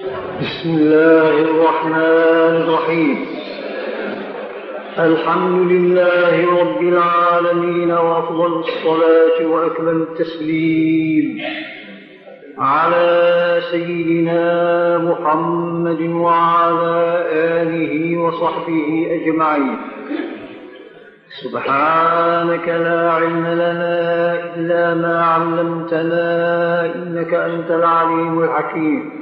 بسم الله الرحمن الرحيم. الحمد لله رب العالمين وأفضل الصلاة وأكمل التسليم على سيدنا محمد وعلى آله وصحبه أجمعين. سبحانك لا علم لنا إلا ما علمتنا إنك أنت العليم الحكيم.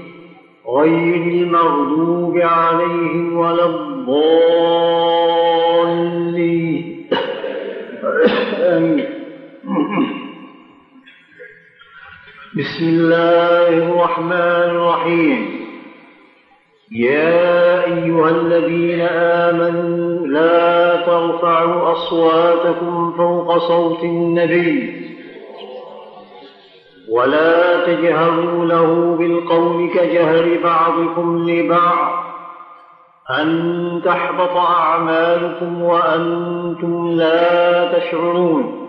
غير المغضوب عليهم ولا الضالين. بسم الله الرحمن الرحيم. يا أيها الذين آمنوا لا ترفعوا أصواتكم فوق صوت النبي. ولا تجهروا له بالقول كجهر بعضكم لبعض أن تحبط أعمالكم وأنتم لا تشعرون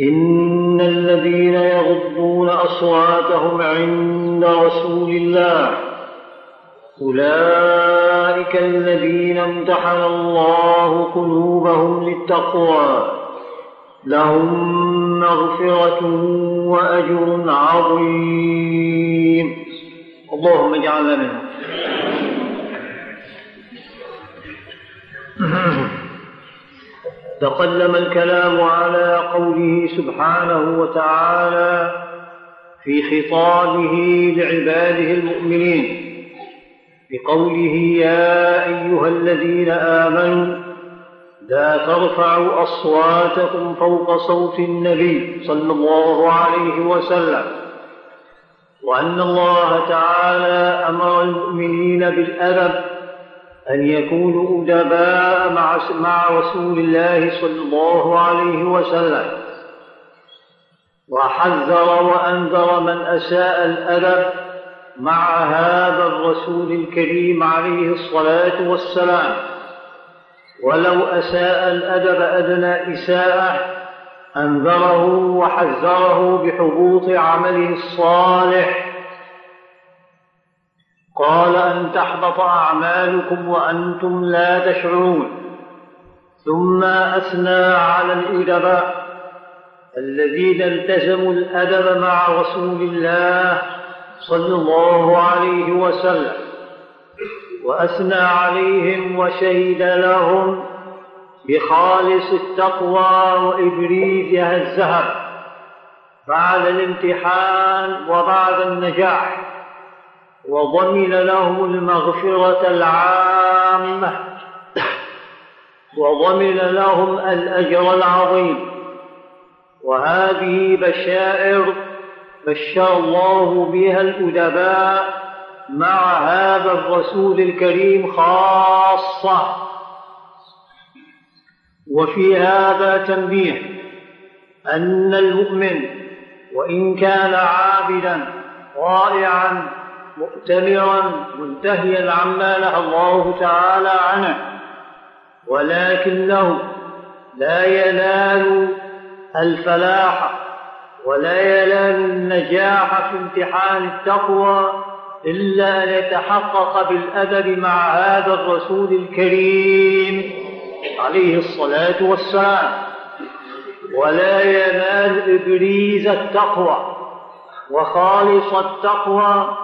إن الذين يغضون أصواتهم عند رسول الله أولئك الذين امتحن الله قلوبهم للتقوى لهم مغفرة وأجر عظيم. اللهم اجعلنا منهم تقدم الكلام على قوله سبحانه وتعالى في خطابه لعباده المؤمنين بقوله يا أيها الذين آمنوا لا ترفعوا أصواتكم فوق صوت النبي صلى الله عليه وسلم. وأن الله تعالى أمر المؤمنين بالأدب أن يكونوا أدباء مع رسول الله صلى الله عليه وسلم. وحذر وأنذر من أساء الأدب مع هذا الرسول الكريم عليه الصلاة والسلام. ولو أساء الأدب أدنى إساءة أنذره وحذره بحبوط عمله الصالح. قال أن تحبط أعمالكم وأنتم لا تشعرون. ثم أثنى على الأدباء الذين التزموا الأدب مع رسول الله صلى الله عليه وسلم. وأثنى عليهم وشهد لهم بخالص التقوى وإبريزها الذهب بعد الامتحان وبعد النجاح وضمن لهم المغفرة العامة وضمن لهم الأجر العظيم وهذه بشائر بشر الله بها الأدباء مع هذا الرسول الكريم خاصة. وفي هذا تنبيه أن المؤمن وإن كان عابدا رائعا مؤتمرا منتهيا عما نهى الله تعالى عنه ولكنه لا ينال الفلاح ولا ينال النجاح في امتحان التقوى إلا أن يتحقق بالأدب مع هذا الرسول الكريم عليه الصلاة والسلام. ولا ينال إبريز التقوى وخالص التقوى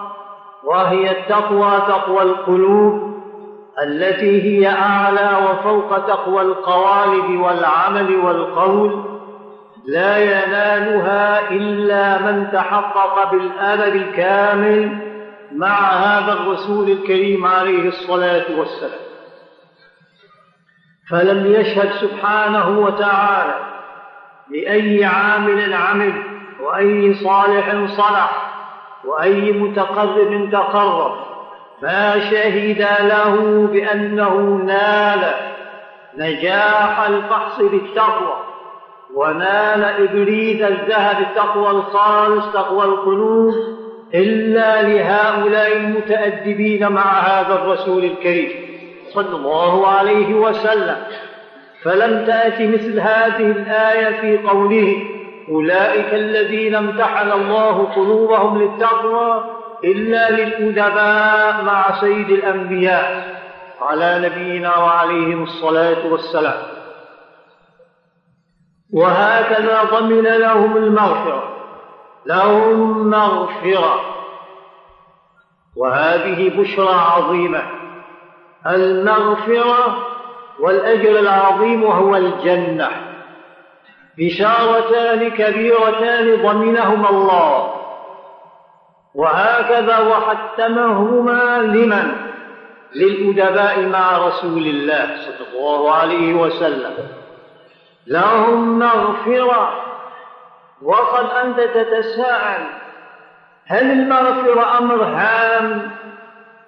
وهي التقوى تقوى القلوب التي هي أعلى وفوق تقوى القوالب والعمل والقول. لا ينالها إلا من تحقق بالأدب الكامل مع هذا الرسول الكريم عليه الصلاة والسلام. فلم يشهد سبحانه وتعالى لأي عامل عمل وأي صالح صلح وأي متقرب تقرب ما شهد له بأنه نال نجاح الفحص بالتقوى ونال إبريد الذهب التقوى الخالص تقوى القلوب إلا لهؤلاء المتأدبين مع هذا الرسول الكريم صلى الله عليه وسلم. فلم تأت مثل هذه الآية في قوله أولئك الذين امتحن الله قلوبهم للتقوى إلا للأدباء مع سيد الأنبياء على نبينا وعليهم الصلاة والسلام. وهكذا ضمن لهم المغفرة. لهم مغفرة. وهذه بشرى عظيمة. المغفرة والأجر العظيم وهو الجنة. بشارتان كبيرتان ضمنهما الله. وهكذا وحتمهما لمن؟ للأدباء مع رسول الله صلى الله عليه وسلم. لهم مغفرة وقد أنت تتساءل هل المغفرة أمر هام؟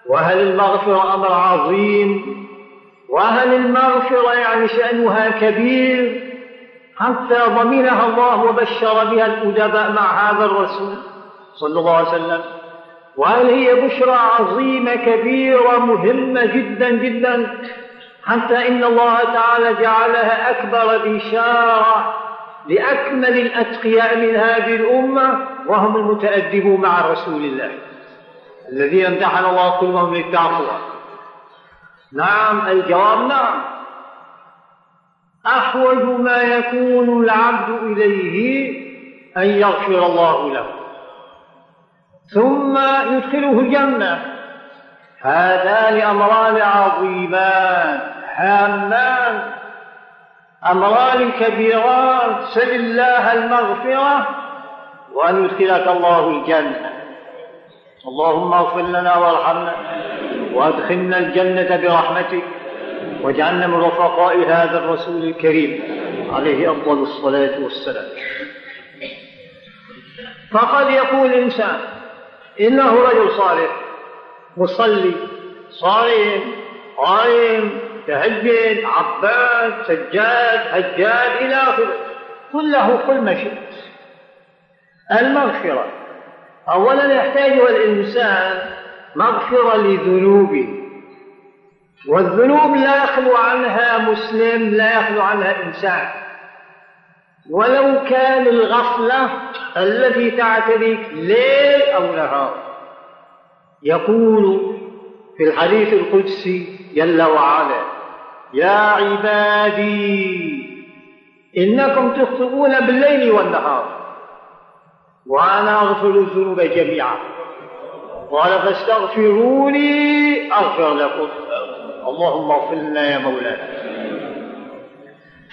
وهل المغفرة أمر عظيم؟ وهل المغفرة يعني شأنها كبير؟ حتى ضمنها الله وبشر بها الأدباء مع هذا الرسول صلى الله عليه وسلم. وهل هي بشرى عظيمة كبيرة مهمة جدا جدا؟ حتى إن الله تعالى جعلها أكبر بشارة لأكمل الأتقياء من هذه الأمة وهم المتأدبون مع رسول الله. الذين امتحن الله قلوبهم للتقوى. نعم الجواب نعم. أحوج ما يكون العبد إليه أن يغفر الله له. ثم يدخله الجنة. هذان أمران عظيمان هامان. أمران كبيران سل الله المغفرة وأن يدخلك الله الجنة. اللهم اغفر لنا وارحمنا وأدخلنا الجنة برحمتك واجعلنا من رفقاء هذا الرسول الكريم عليه أفضل الصلاة والسلام. فقد يقول الإنسان إنه رجل صالح مصلي صائم قائم تهجد عباد سجاد هجاد إلى آخره. قل له كل ما شئت. المغفرة. أولا يحتاجها الإنسان مغفرة لذنوبه. والذنوب لا يخلو عنها مسلم لا يخلو عنها إنسان. ولو كان الغفلة التي تعتريك ليل أو نهار. يقول في الحديث القدسي جل وعلا يا عبادي إنكم تخطئون بالليل والنهار وأنا أغفر الذنوب جميعا. قال فاستغفروني أغفر لكم. اللهم اغفر لنا يا مولانا.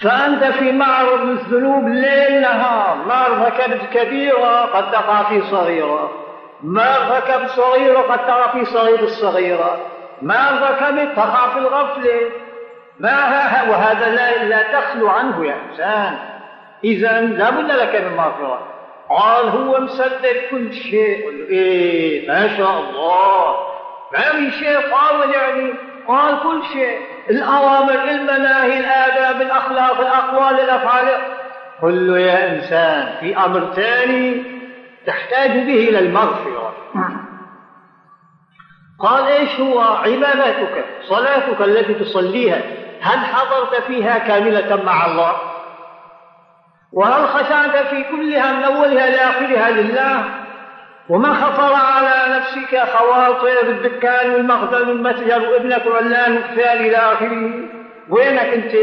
فأنت في معرض الذنوب ليل نهار. ما ارتكبت كبيرة قد تقع في صغيرة. ما ارتكبت صغيرة قد تقع في صغير الصغيرة. ما ارتكبت تقع في الغفلة. ما وهذا لا, لا تخلو عنه يا إنسان. إذا لا بد لك من مغفرة. قال هو مصدق كل شيء. إيه ما شاء الله. ما في شيء قال يعني. قال كل شيء. الأوامر المناهي الآداب الأخلاق الأقوال الأفعال. قل له يا إنسان في أمر ثاني تحتاج به إلى المغفرة. قال إيش هو عبادتك؟ صلاتك التي تصليها. هل حضرت فيها كاملة مع الله؟ وهل خشعت في كلها من أولها لآخرها لله؟ وما خطر على نفسك خواطر الدكان والمخزن والمتجر وابنك وعلان وكفال إلى آخره؟ وينك أنت؟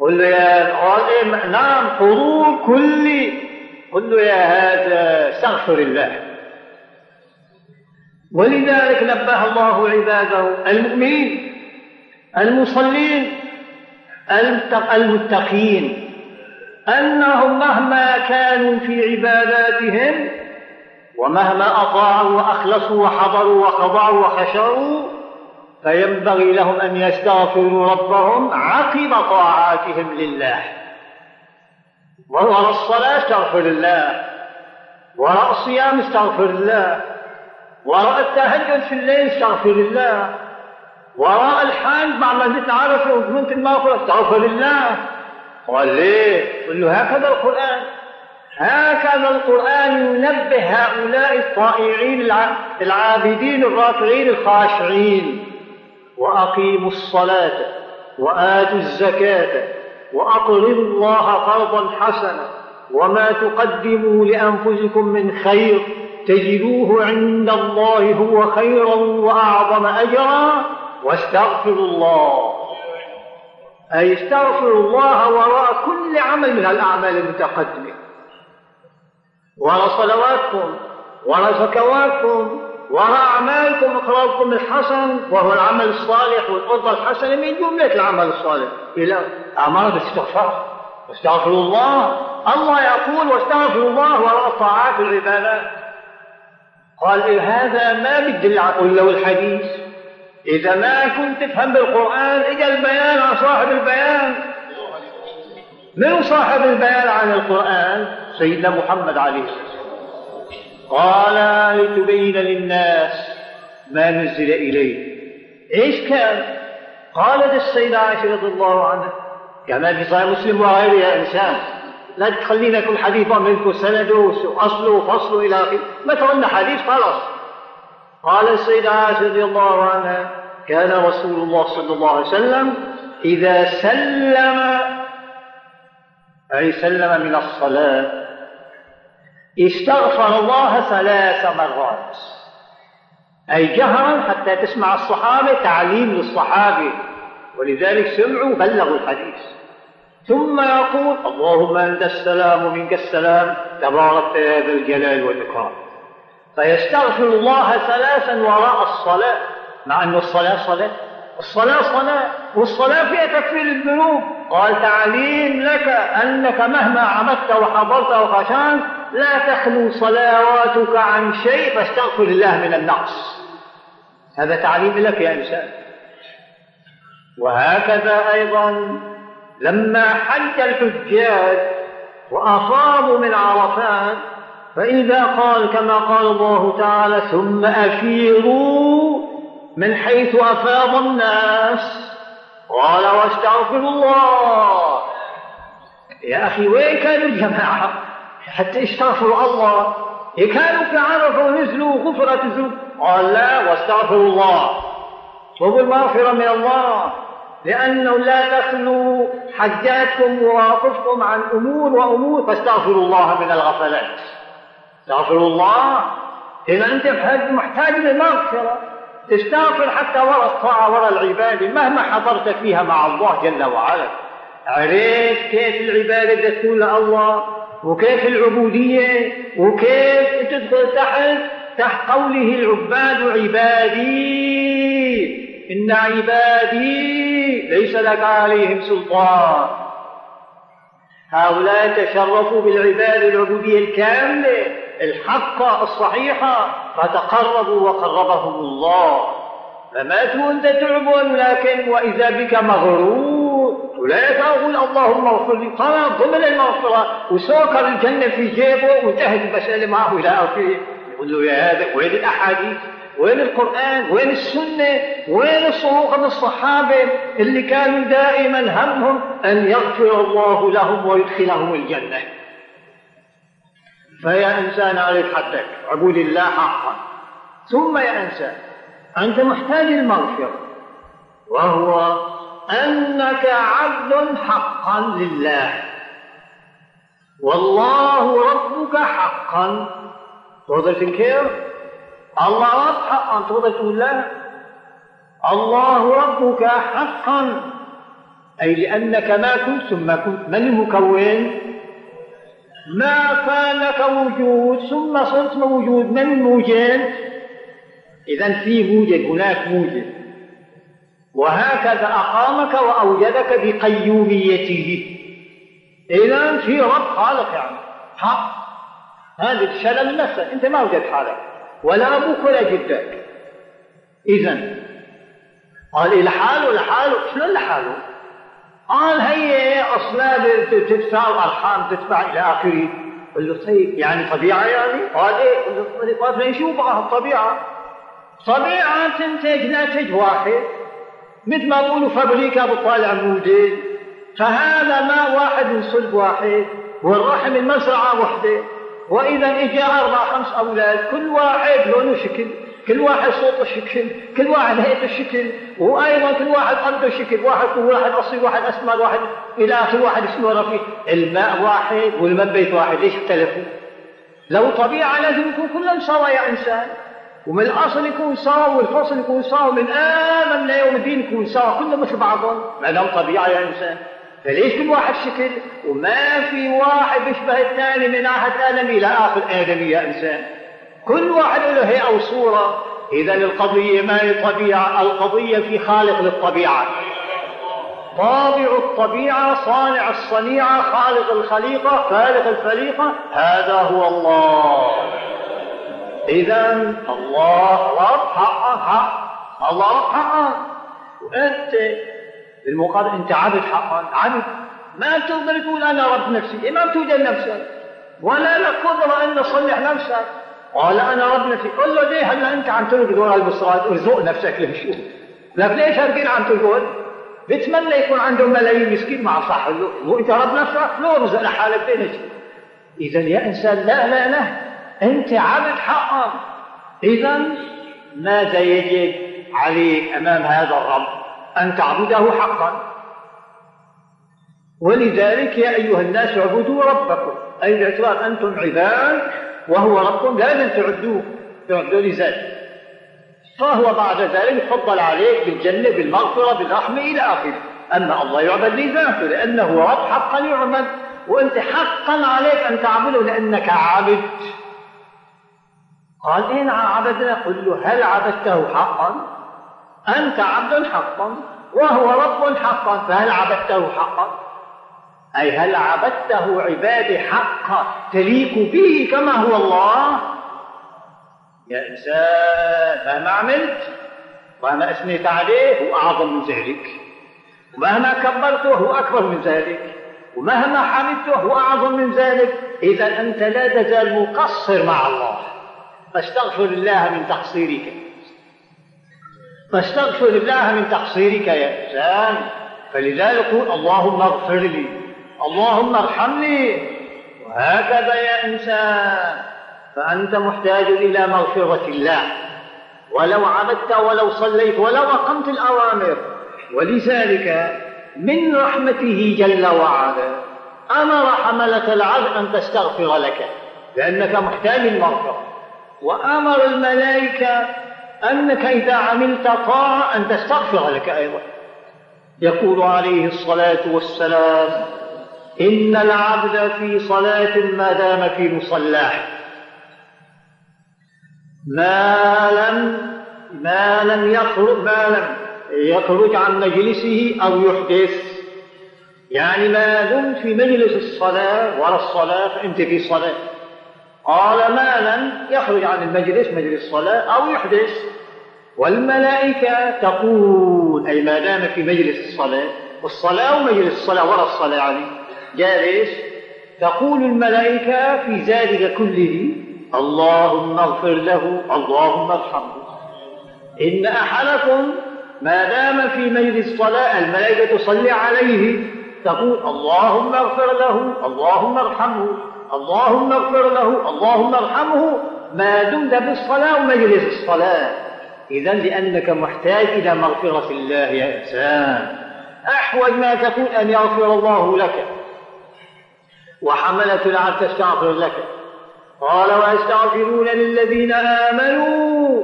قل له يا نعم حضور كلي. قل له يا هذا استغفر الله. ولذلك نبه الله عباده المؤمنين المصلين المتقين. أنهم مهما كانوا في عباداتهم ومهما أطاعوا وأخلصوا وحضروا وخضعوا وخشعوا فينبغي لهم أن يستغفروا ربهم عقب طاعاتهم لله. وهو الصلاة استغفر الله وراء الصيام استغفر الله وراء التهجد في الليل استغفر الله وراء الحج بعد ما جيت عرفه وكنت المغفرة استغفر الله قال ليه؟ قل له هكذا القرآن. هكذا القرآن ينبه هؤلاء الطائعين العابدين الراكعين الخاشعين. وأقيموا الصلاة وآتوا الزكاة وأقرضوا الله قرضا حسنا. وما تقدموا لأنفسكم من خير تجدوه عند الله هو خيرا وأعظم أجرا. واستغفروا الله. أي استغفروا الله وراء كل عمل من الأعمال المتقدمة. وراء صلواتكم وراء زكواتكم وراء أعمالكم إقراركم الحسن وهو العمل الصالح والقرب الحسن من جملة العمل الصالح. إلى أعمال الاستغفار. واستغفروا الله. الله يقول واستغفروا الله وراء الطاعات والعبادات قال إيه هذا؟ ما بدل قل له الحديث. إذا ما كنت تفهم بالقرآن اجى البيان عن صاحب البيان. من صاحب البيان عن القرآن؟ سيدنا محمد عليه الصلاة قال لتبين للناس ما نزل إليه. إيش كان؟ قالت السيدة عائشة رضي الله عنها كما في صحيح مسلم وغيره يا إنسان. لا تخلينا كل حديث منكم سنده وأصله وفصله إلى آخره. ما تولى حديث خلاص. قال السيدة عائشة رضي الله عنها كان رسول الله صلى الله عليه وسلم إذا سلم أي سلم من الصلاة استغفر الله ثلاث مرات. أي جهرا حتى تسمع الصحابة تعليم للصحابة. ولذلك سمعوا بلغوا الحديث. ثم يقول اللهم أنت السلام ومنك السلام تبارك يا ذا الجلال والإكرام. فيستغفر الله ثلاثا وراء الصلاة. مع أن الصلاة صلاة. الصلاة صلاة. والصلاة فيها تكفير الذنوب. قال تعليم لك أنك مهما عمدت وحضرت وخشعت لا تخلو صلواتك عن شيء فاستغفر الله من النقص. هذا تعليم لك يا إنسان وهكذا أيضا لما حج الحجاج وأفاضوا من عرفات فإذا قال كما قال الله تعالى ثم أفيضوا من حيث أفاض الناس. قال واستغفروا الله. يا أخي وين كانوا الجماعة؟ حتى استغفروا الله. كانوا في عرفة ونزلوا غفرة الذنوب؟ قال لا واستغفروا الله. طلبوا المغفرة من الله. لأنه لا تخلوا حجاتكم ومواقفكم عن أمور وأمور. فاستغفروا الله من الغفلات. استغفروا الله. إذا أنت محتاج للمغفرة. تستغفر حتى وراء الطاعة وراء العبادة مهما حضرت فيها مع الله جل وعلا. عرفت كيف العبادة تكون لله وكيف العبودية وكيف تدخل تحت تحت قوله العباد عبادي. إن عبادي ليس لك عليهم سلطان. هؤلاء تشرفوا بالعبادة العبودية الكاملة الحقة الصحيحة. فتقربوا وقربهم الله. فماتوا أنت تعبد لكن وإذا بك مغرور ولا تقول اللهم اغفر لي. طلب ضمن المغفرة وسوكر الجنة في جيبه وانتهت المسألة معه إلى آخره يقول له يا هذا وين الأحاديث؟ وين القرآن؟ وين السنة؟ وين الصروخ من الصحابة اللي كانوا دائما همهم أن يغفر الله لهم ويدخلهم الجنة؟ فيا إنسان أعرف حدك عبود الله حقا. ثم يا إنسان أنت محتاج المغفرة وهو أنك عبد حقا لله. والله ربك حقا. تقدر تنكر الله رب حقا. تقدر تقول لا الله ربك حقا. أي لأنك ما كنت ثم كنت من المكون ما كان لك وجود ثم صرت موجود. من الموجد إذا في موجد هناك موجد. وهكذا أقامك وأوجدك بقيوميته. إذا في رب خالق يعني. حق هذا الشلل نفسه أنت ما وجدت حالك. ولا أبوك ولا جدك. إذا قال لحاله لحاله. شلون لحاله؟ قال هي أصلاب تدفع الأرحام تدفع إلى آخره قل له طيب يعني طبيعة يعني؟ قال إيه؟ قل له شو بقى الطبيعة؟ طبيعة تنتج ناتج واحد مثل ما بقولوا فابريكا بتطالع موديل فهذا ماء واحد من صلب واحد والرحم المزرعة وحدة وإذا إجا أربع خمس أولاد كل واحد لونه شكل كل واحد صوته شكل كل واحد هيئته شكل وأيضا كل واحد قده شكل واحد طول واحد قصير واحد أسمر واحد إلى آخر واحد اسمه رفيق. الماء واحد والمنبت واحد ليش اختلفوا؟ لو طبيعة لازم يكون كلهم سوا يا إنسان. ومن الأصل يكون سوا والفصل يكون سوا من آدم ليوم الدين يكون سوا كلهم مثل بعضهم. ما دام طبيعة يا إنسان. فليش كل واحد شكل؟ وما في واحد بيشبه الثاني من ناحية آدم إلى آخر آدمي يا إنسان. كل واحد له هيئة وصورة. إذا القضية ما هي طبيعة القضية في خالق للطبيعة. طابع الطبيعة صانع الصنيعة خالق الخليقة خالق الخليقة هذا هو الله. إذا الله رب حقا حق. الله رب حقا وأنت بالمقابل أنت عبد حقا عبد. ما تقدر تقول أنا رب نفسي. ما بتوجد نفسك. ولا لك قدرة أن تصلح نفسك. قال أنا رب نفسي. قل له ليه؟ هلا أنت عم تلقي دور البصرات؟ ارزق نفسك لشو لك ليش هالقين عم تلقون بتمنى يكون عنده ملايين مسكين. مع صح. وانت رب نفسك لو رزق لحالك بينك. إذا يا إنسان لا لا لا. أنت عبد حقا. اذا ماذا يجب عليك أمام هذا الرب أن تعبده حقا. ولذلك يا أيها الناس اعبدوا ربكم. أي باعتبار أنتم عباد وهو ربكم لازم تعدوه تعدوا لذلك. فهو بعد ذلك يفضل عليك بالجنة بالمغفرة بالرحمة إلى آخره. أما الله يعبد لذاته لأنه رب حقا يعبد وأنت حقا عليك أن تعبده لأنك عبد. قال إن عبدنا قل له هل عبدته حقا؟ أنت عبد حقا وهو رب حقا فهل عبدته حقا؟ أي هل عبدته عبادة حقا تليق به كما هو الله؟ يا إنسان مهما عملت ومهما أثنيت عليه هو أعظم من ذلك ومهما كبرته هو أكبر من ذلك ومهما حمدته هو أعظم من ذلك إذا أنت لا تزال مقصر مع الله. فاستغفر الله من تقصيرك. فاستغفر الله من تقصيرك يا إنسان. فلذلك قل اللهم اغفر لي. اللهم ارحمني. وهكذا يا إنسان فأنت محتاج إلى مغفرة الله. ولو عبدت ولو صليت ولو أقمت الأوامر. ولذلك من رحمته جل وعلا أمر حملة العبد أن تستغفر لك لأنك محتاج المغفرة وأمر الملائكة أنك إذا عملت طاعة أن تستغفر لك أيضا. يقول عليه الصلاة والسلام إن العبد في صلاة ما دام في مصلاه ما لم ما لم يخرج ما لم يخرج عن مجلسه أو يحدث. يعني ما دمت في مجلس الصلاة ولا الصلاة فأنت في صلاة. قال ما لم يخرج عن المجلس مجلس الصلاة أو يحدث. والملائكة تقول أي ما دام في مجلس الصلاة والصلاة ومجلس الصلاة ولا الصلاة يعني جالس تقول الملائكة في ذلك كله اللهم اغفر له اللهم ارحمه. إن أحدكم ما دام في مجلس الصلاة الملائكة تصلي عليه تقول اللهم اغفر له اللهم ارحمه اللهم اغفر له اللهم ارحمه ما دمت بالصلاة ومجلس الصلاة. إذا لأنك محتاج إلى مغفرة الله يا إنسان. أحوج ما تكون أن يغفر الله لك. وحملة العبد تستغفر لك. قال ويستغفرون للذين آمنوا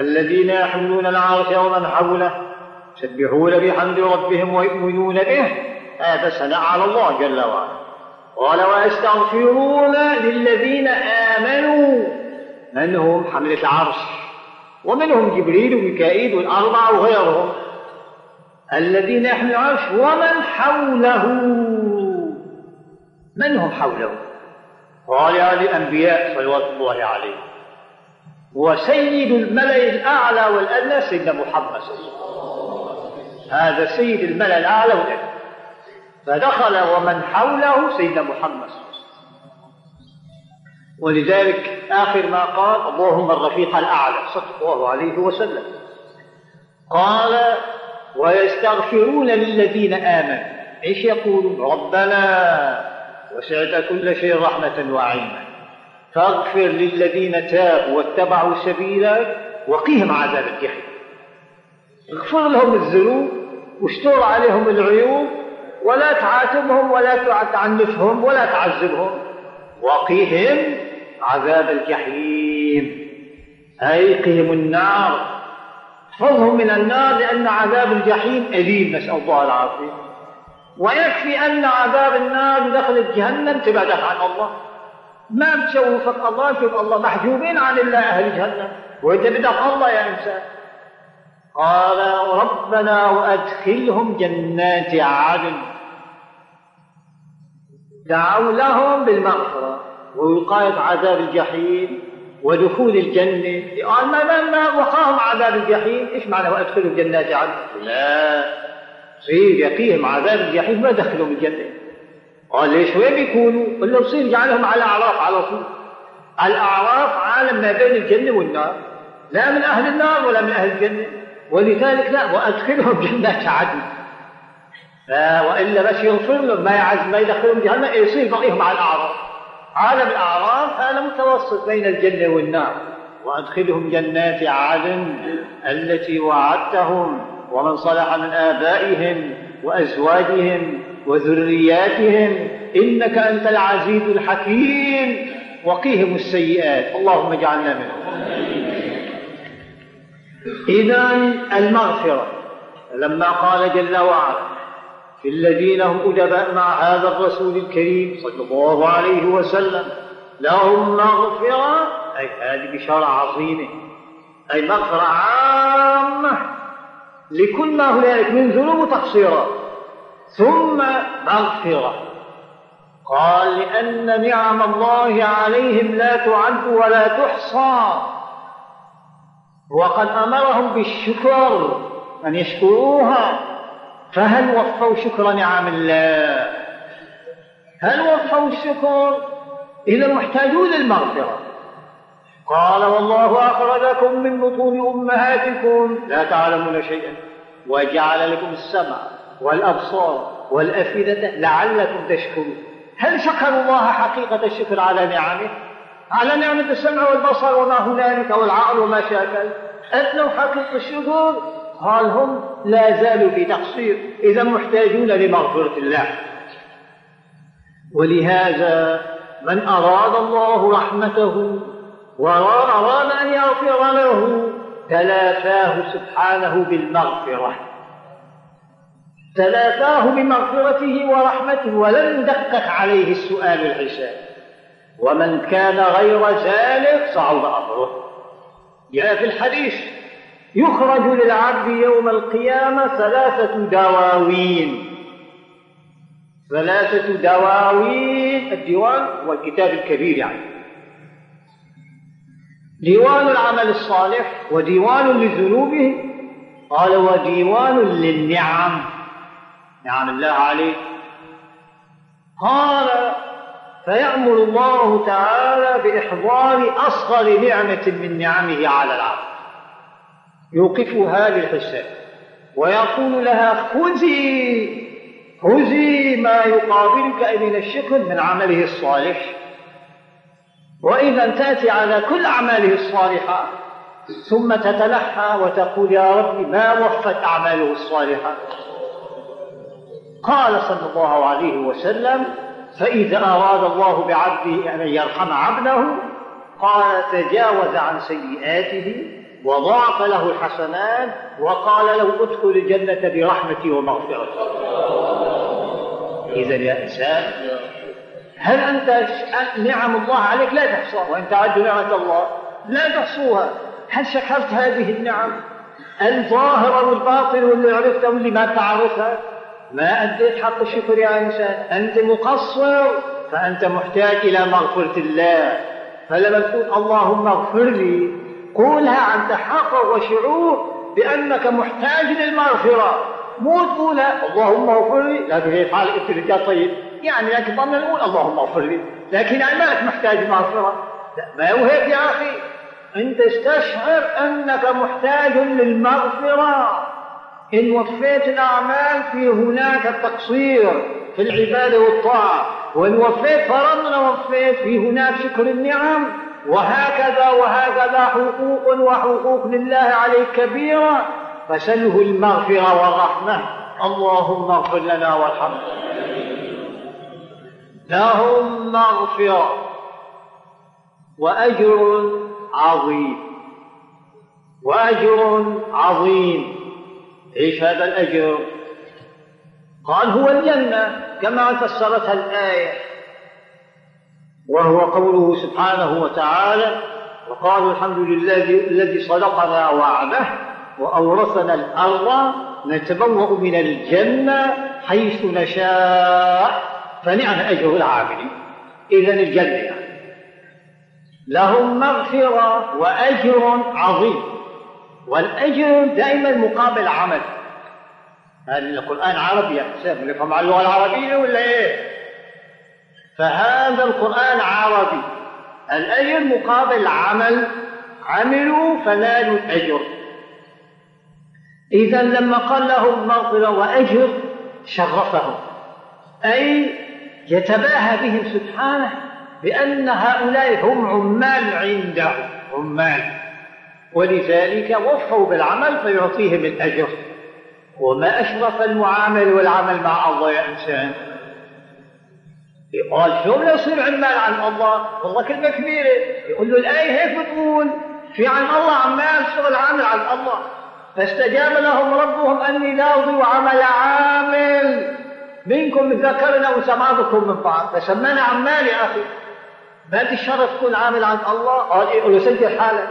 الذين يحملون العرش ومن حوله يسبحون بحمد ربهم ويؤمنون به. هذا ثناء على الله جل وعلا. قال ويستغفرون للذين آمنوا. من هم؟ حملة العرش. ومنهم جبريل وميكائيل والأربعة وغيرهم. الذين يحملون العرش ومن حوله. من هم حوله؟ قال يا الأنبياء صلوات الله عليه. وسيد الملأ الأعلى والأدنى سيدنا محمد. صلى الله عليه وسلم هذا سيد الملأ الأعلى والأدنى. فدخل ومن حوله سيدنا محمد. صلى الله عليه وسلم ولذلك آخر ما قال اللهم الرفيق الأعلى صلى الله عليه وسلم. قال ويستغفرون للذين آمنوا. إيش يقولون؟ ربنا وسعت كل شيء رحمة وعلما. فاغفر للذين تابوا واتبعوا سبيلك وقيهم عذاب الجحيم. اغفر لهم الذنوب واستر عليهم العيوب ولا تعاتبهم ولا تعنفهم ولا تعذبهم. وقيهم عذاب الجحيم. أي قهم النار. احفظهم من النار لأن عذاب الجحيم أليم نسأل الله العافية. ويكفي أن عذاب النار دخلت جهنم تبعدك عن الله. ما بتشوفك الله؟ شوف الله محجوبين عن الله أهل جهنم. وأنت بدك الله يا إنسان. قال ربنا وأدخلهم جنات عدن. دعوا لهم بالمغفرة ووقاية عذاب الجحيم ودخول الجنة. قال ما ما وقاهم عذاب الجحيم. إيش معنى وادخلوا جنات عدن؟ لا. صير يقيهم عذاب الجحيم ما دخلوا الجنة قال ليش؟ وين بيكونوا؟ قال له صير جعلهم على أعراف على طول. الأعراف عالم ما بين الجنة والنار. لا من أهل النار ولا من أهل الجنة. ولذلك لا وأدخلهم جنات عدن. والا بس يغفر لهم ما يعز ما يدخلهم جهنم يصير بقيهم على الأعراف. عالم الأعراف هذا متوسط بين الجنة والنار. وأدخلهم جنات عدن التي وعدتهم. ومن صلح من آبائهم وأزواجهم وذرياتهم إنك أنت العزيز الحكيم. وقيهم السيئات. اللهم اجعلنا منهم. إذا المغفرة. لما قال جل وعلا في الذين هم أدباء مع هذا الرسول الكريم صلى الله عليه وسلم لهم مغفرة. أي هذه بشارة عظيمة. أي مغفرة عامة. لكل ما هنالك من ذنوب وتقصيرات ثم مغفرة. قال لأن نعم الله عليهم لا تعد ولا تحصى. وقد أمرهم بالشكر أن يشكروها. فهل وفوا شكر نعم الله؟ هل وفوا الشكر؟ إذا محتاجون للمغفرة. قال والله أخرجكم من بطون أمهاتكم. لا تعلمون شيئا. وجعل لكم السمع والأبصار والأفئدة لعلكم تشكرون. هل شكروا الله حقيقة الشكر على نعمه؟ على نعمة السمع والبصر وما هنالك والعقل وما شاكل أدنوا حقيقة الشكر؟ قال هم لا زالوا في تقصير. إذا محتاجون لمغفرة الله. ولهذا من أراد الله رحمته وأراد أن يغفر له تلافاه سبحانه بالمغفرة. تلافاه بمغفرته ورحمته ولم يدقق عليه السؤال الحساب ومن كان غير ذلك صعب أمره. جاء في الحديث يخرج للعبد يوم القيامة ثلاثة دواوين. ثلاثة دواوين الديوان هو الكتاب الكبير يعني ديوان العمل الصالح وديوان لذنوبه؟ قال وديوان للنعم. نعم الله عليه قال فيأمر الله تعالى بإحضار أصغر نعمة من نعمه على العبد. يوقفها للحساب ويقول لها خذي خذي ما يقابلك من الشكر من عمله الصالح. وإذا تأتي على كل أعماله الصالحة ثم تتلحى وتقول يا رب ما وفت أعماله الصالحة؟ قال صلى الله عليه وسلم فإذا أراد الله بعبده أن يرحم عبده قال تجاوز عن سيئاته وضاعف له الحسنات وقال له ادخل الجنة برحمتي ومغفرتي. إذا يا إنسان هل أنت نعم الله عليك؟ لا تحصاها وإن تعدوا نعمة الله لا تحصوها. هل شكرت هذه النعم؟ الظاهرة والباطن واللي عرفتها واللي ما تعرفها؟ ما أديت حق الشكر يا إنسان. أنت مقصر فأنت محتاج إلى مغفرة الله. فلما تقول اللهم اغفر لي. قولها عن تحقق وشعور بأنك محتاج للمغفرة مو تقولها اللهم اغفر لي. لكن في حال رجال طيب. يعني لكن ضمن نقول اللهم اغفر لي. لكن أنا محتاج مغفرة. لا ما هو هيك يا أخي؟ أنت استشعر أنك محتاج للمغفرة. إن وفيت الأعمال في هناك تقصير في العبادة والطاعة. وإن وفيت فرضنا وفيت في هناك شكر النعم. وهكذا وهكذا حقوق وحقوق لله عليك كبيرة. فسله المغفرة والرحمة. اللهم اغفر لنا وارحمنا. لهم مغفرة وأجر عظيم. وأجر عظيم. إيش هذا الأجر؟ قال هو الجنة كما فسرتها الآية. وهو قوله سبحانه وتعالى وقالوا الحمد لله الذي صدقنا وعده وأورثنا الأرض نتبوأ من الجنة حيث نشاء. فنعم أجر العاملين إذا الجنة يعني. لهم مغفرة وأجر عظيم. والأجر دائما مقابل عمل. هل القرآن عربي يا نفهم على اللغة العربية ولا إيه؟ فهذا القرآن عربي. الأجر مقابل عمل. عملوا فنالوا الأجر. إذا لما قال لهم مغفرة وأجر شرفهم. أي يتباهى بهم سبحانه بأن هؤلاء هم عمال عنده عمال. ولذلك وفوا بالعمل فيعطيهم الأجر. وما أشرف المعامل والعمل مع الله يا إنسان. يقال شلون يصير عمال عن الله؟ والله كلمة كبيرة. يقول له الآية هيك بتقول في عن الله عمال شغل عامل عن الله. فاستجاب لهم ربهم أني لا أضيع عمل عامل. منكم ذكرنا وسمعتكم من بعض. فسمانا عمال يا أخي. ما الشرف تكون عامل عند الله. قال إيه قل سجل حالك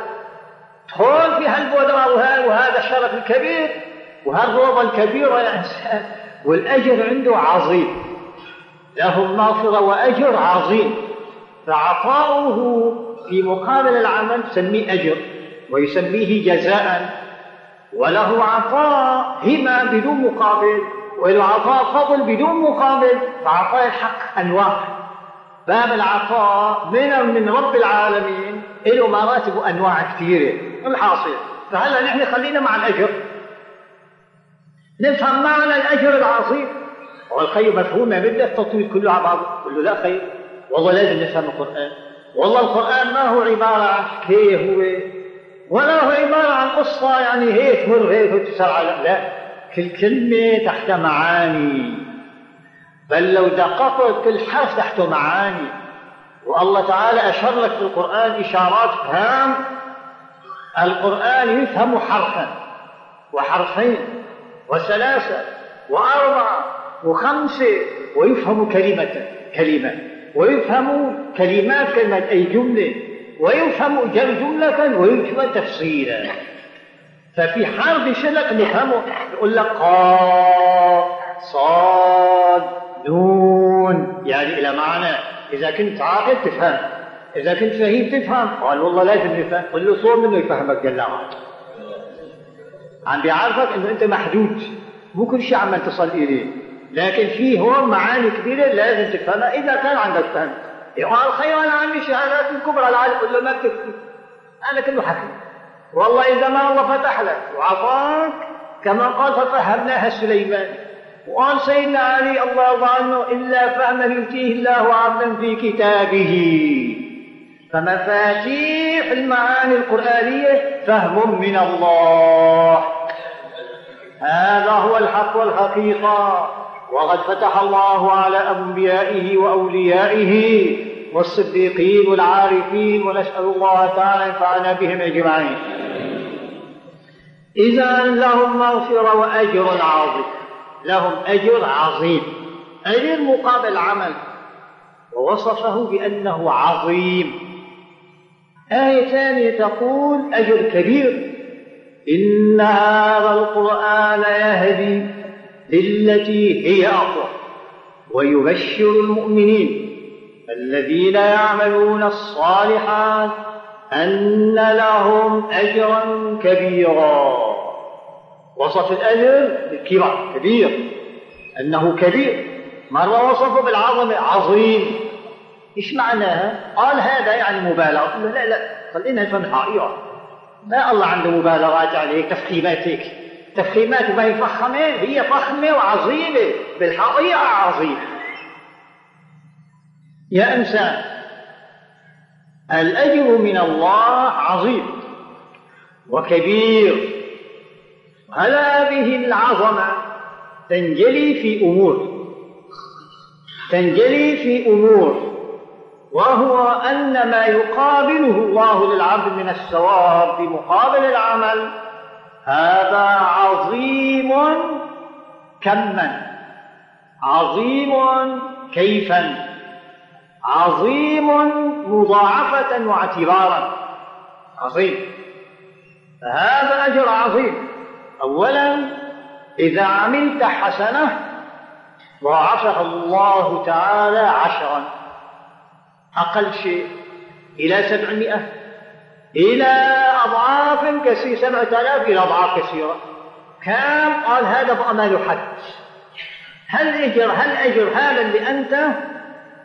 هون في هالبودرة وهذا الشرف الكبير. وهالروضة الكبيرة يا إنسان. والأجر عنده عظيم. له مغفرة وأجر عظيم. فعطاؤه في مقابل العمل سميه أجر ويسميه جزاء. وله عطاء هما بدون مقابل. وله عطاء فضل بدون مقابل فعطاء الحق أنواع. باب العطاء من من رب العالمين له مراتب وأنواع كثيرة. الحاصل. فهلا نحن خلينا مع الأجر. نفهم معنى الأجر العظيم. والخير مفهوم ما بدك التطويل كله على بعضه. قل له لا خير. والله لازم نفهم القرآن. والله القرآن ما هو عبارة عن حكاية هو. ولا هو عبارة عن قصة يعني هيك مر هيك وتسرع. لا. كل كلمة تحت معاني. بل لو دققت كل حرف تحته معاني. والله تعالى أشار لك في القرآن إشارات فهم القرآن يفهم حرفا وحرفين وثلاثة وأربعة وخمسة ويفهم كلمة كلمة ويفهم كلمات كلمة أي جملة ويفهم جملة ويفهم تفصيلا. ففي حرف شلق نفهمه يقول لك قاف صاد نون يعني إلى معنى إذا كنت عاقل تفهم إذا كنت فهيم تفهم. قال والله لازم نفهم قل له صور منه يفهمك جل وعلا. عم بيعرفك إنه أنت محدود مو كل شيء عم تصل إليه. لكن في هون معاني كبيرة لازم تفهمها إذا كان عندك فهم. يقال خير أنا عندي شهادات الكبرى العالم قل له ما بتكفي أنا كله حكي والله إذا ما الله فتح لك وعطاك كما قال ففهمناها سليمان. وقال سيدنا علي الله عنه إلا فهم يؤتيه الله عبدا في كتابه. فمفاتيح المعاني القرآنية فهم من الله. هذا هو الحق والحقيقة. وقد فتح الله على أنبيائه وأوليائه والصديقين والعارفين ونسأل الله تعالى ينفعنا بهم أجمعين. إذا لهم مغفرة وأجر عظيم. لهم أجر عظيم. أجر مقابل عمل. ووصفه بأنه عظيم. آية ثانية تقول أجر كبير. إن هذا القرآن يهدي للتي هي أقوى. ويبشر المؤمنين الذين يعملون الصالحات أن لهم أجرا كبيرا. وصف الأجر بالكبر كبير. أنه كبير. مرة وصفه بالعظمة عظيم. إيش معناها؟ قال هذا يعني مبالغة. لا لا. خلينا نفهم الحقيقة. ما الله عنده مبالغات عليك تفخيماتك. تفخيمات ما هي فخمة هي فخمة وعظيمة. بالحقيقة عظيمة. يا إنسان الأجر من الله عظيم. وكبير. هذه العظمة تنجلي في أمور. تنجلي في أمور وهو أن ما يقابله الله للعبد من الثواب بمقابل العمل هذا عظيم كما. عظيم كيفا. عظيم مضاعفة واعتبارا. عظيم. فهذا أجر عظيم. أولا إذا عملت حسنة ضاعفها الله تعالى عشرا أقل شيء إلى سبعمائة إلى أضعاف كثيرة سبعة آلاف إلى أضعاف كثيرة. كم؟ قال هذا بقى ما يحد هل أجر هل أجر هذا اللي أنت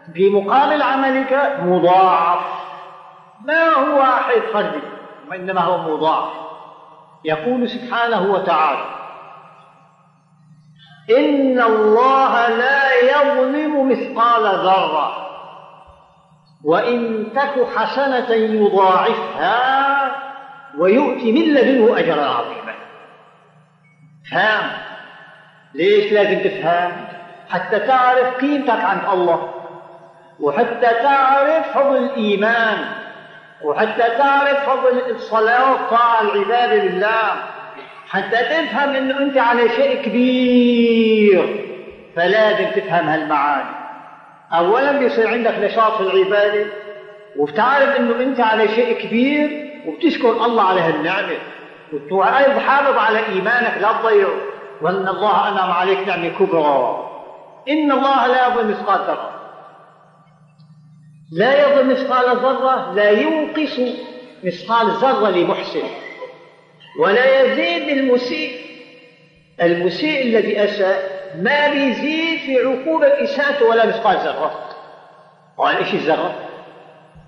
بمقابل عملك مضاعف؟ ما هو واحد فردي وإنما هو مضاعف. يقول سبحانه وتعالى إن الله لا يظلم مثقال ذرة وإن تك حسنة يضاعفها ويؤتي من لدنه أجرا عظيما. فهم. ليش لازم تفهم؟ حتى تعرف قيمتك عند الله وحتى تعرف فضل الإيمان. وحتى تعرف فضل الصلاة والطاعة العبادة لله حتى تفهم إنه أنت على شيء كبير. فلازم تفهم هالمعاني. اولا بيصير عندك نشاط في العبادة. وبتعرف إنه أنت على شيء كبير. وبتشكر الله على هالنعمة. وتعرف حافظ على إيمانك. لا تضيعه وإن الله أنعم عليك نعمة كبرى. إن الله لا يظلم مثقال ذرة. لا يظلم مثقال ذرة لا ينقص مثقال ذرة لمحسن ولا يزيد المسيء المسيء الذي أساء ما بيزيد في عقوبة إساءته ولا مثقال ذرة قال إيش الذرة؟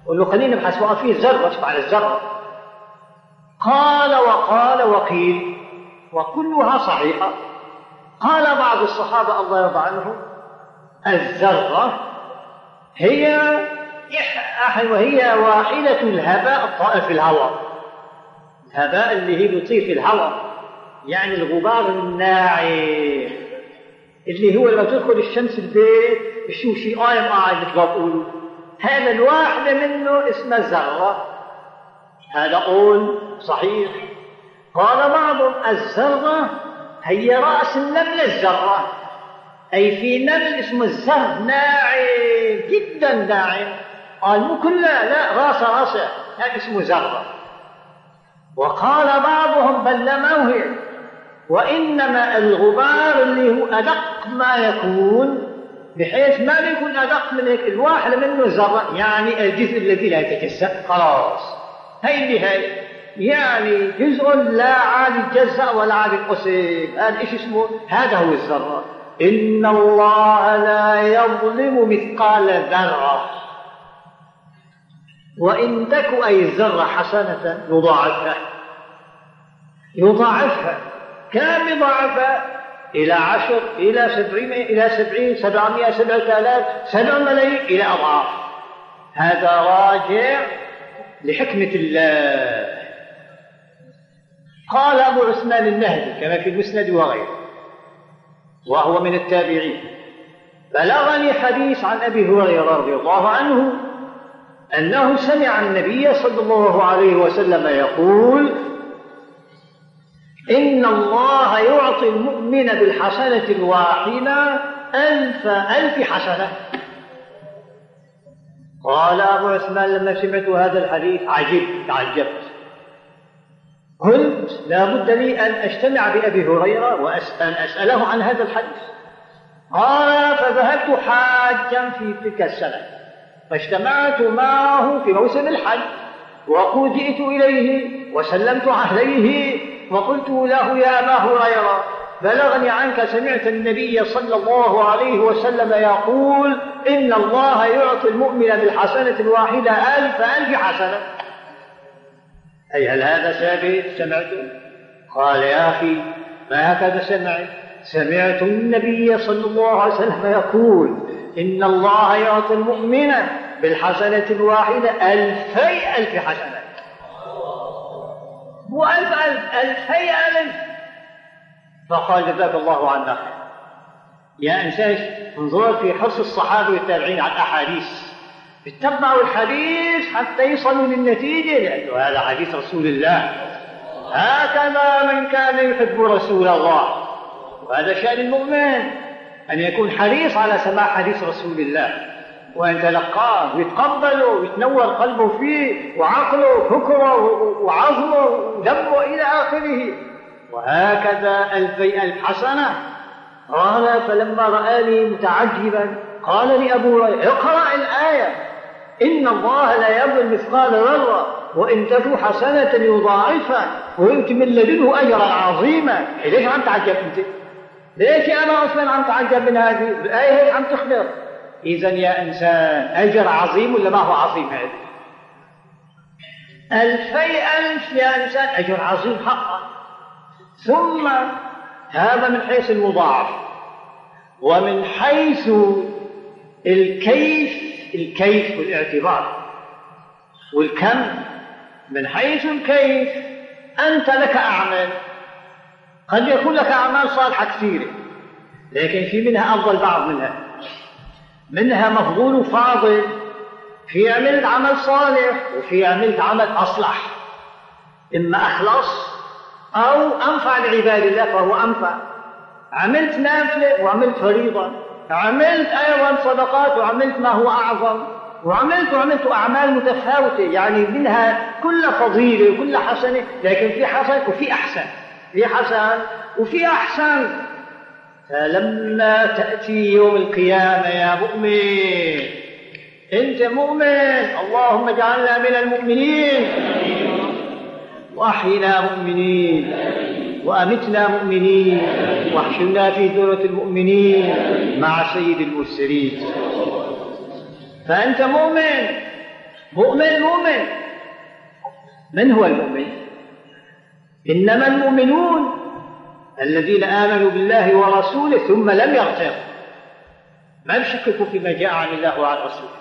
قل له خلينا نبحث بقى فيه ذرة إيش معنى الذرة؟ قال وقال وقيل وكلها صحيحة قال بعض الصحابة الله يرضى عنهم الذرة هي وهي واحدة الهباء الطائر في الهواء. الهباء اللي هي بيطير في الهواء يعني الغبار الناعم. اللي هو لما تدخل الشمس البيت شيء قايم قاعد مثل ما بقولوا هذا الواحدة منه اسمها ذرة هذا قول صحيح. قال بعضهم الذرة هي رأس النملة الذرة أي في نمل اسمه الزر ناعم جدا ناعم. قال مو كلها لا راسه راسه. هذا اسمه ذرة وقال بعضهم بل ما هي وإنما الغبار اللي هو أدق ما يكون بحيث ما بيكون أدق من هيك الواحد منه ذرة يعني الجزء الذي لا يتجزأ. خلاص. هي النهاية. يعني جزء لا عاد يتجزأ ولا عاد ينقسم هذا إيش اسمه؟ هذا هو الذرة إن الله لا يظلم مثقال ذرة. وإن تك أي الذرة حسنة يضاعفها. يضاعفها. كم يضاعفها؟ إلى عشر إلى سبعين إلى سبعين سبعمائة سبعة آلاف سبع ملايين إلى أضعاف. هذا راجع لحكمة الله. قال أبو عثمان النهدي كما في المسند وغيره وهو من التابعين بلغني حديث عن أبي هريرة رضي الله عنه أنه سمع النبي صلى الله عليه وسلم يقول إن الله يعطي المؤمن بالحسنة الواحدة ألف ألف حسنة. قال أبو عثمان لما سمعت هذا الحديث عجبت تعجبت. قلت لا بد لي أن أجتمع بأبي هريرة وأن أسأله عن هذا الحديث. قال فذهبت حاجا في تلك السنة. فاجتمعت معه في موسم الحج وقد جئت إليه وسلمت عليه وقلت له يا أبا هريرة بلغني عنك سمعت النبي صلى الله عليه وسلم يقول إن الله يعطي المؤمن بالحسنة الواحدة ألف ألف حسنة. أي هل هذا ثابت سمعته قال يا أخي ما هكذا سمعت؟ سمعت النبي صلى الله عليه وسلم يقول إن الله يعطي المؤمن بالحسنة الواحدة ألفي ألف حسنة. مو ألف ألف ألفي ألف. فقال جزاك الله عنا. يا إنسان انظر في حرص الصحابة والتابعين على الأحاديث. اتبعوا الحديث حتى يصلوا للنتيجة لأنه هذا حديث رسول الله. هكذا من كان يحب رسول الله. وهذا شأن المؤمن. أن يكون حريص على سماع حديث رسول الله وأن تلقاه ويتقبله ويتنور قلبه فيه وعقله وفكره وعظمه ودمه إلى آخره. وهكذا ألفي ألف حسنة. قال فلما رآني متعجبا قال لي أبو هريرة اقرأ الآية إن الله لا يظلم مثقال ذرة وإن تك حسنة يضاعفها ويؤتي من لدنه أجرا عظيما. ليش عم تعجب أنت؟ ليش يا أبا عثمان عم تعجب من هذه؟ الآية هيك عم تخبر. إذا يا إنسان أجر عظيم ولا ما هو عظيم هذا؟ ألفي ألف يا إنسان أجر عظيم حقا. ثم هذا من حيث المضاعف. ومن حيث الكيف الكيف والاعتبار. والكم من حيث الكيف أنت لك أعمال. قد يكون لك أعمال صالحة كثيرة لكن في منها أفضل بعض منها. منها مفضول وفاضل في عملت عمل صالح وفي عملت عمل أصلح. إما أخلص أو أنفع لعباد الله فهو أنفع. عملت نافلة وعملت فريضة عملت أيضا صدقات وعملت ما هو أعظم وعملت وعملت أعمال متفاوتة يعني منها كل فضيلة وكل حسنة لكن في حسن وفي أحسن. في حسن؟ وفي أحسن؟ فلما تأتي يوم القيامة يا مؤمن أنت مؤمن؟ اللهم اجعلنا من المؤمنين. وأحينا مؤمنين. وأمتنا مؤمنين. واحشرنا في ذرة المؤمنين مع سيد المرسلين. فأنت مؤمن؟ مؤمن مؤمن. من هو المؤمن؟ إنما المؤمنون الذين آمنوا بالله ورسوله ثم لم يرتابوا ما يشككوا فيما جاء عن الله وعن رسوله.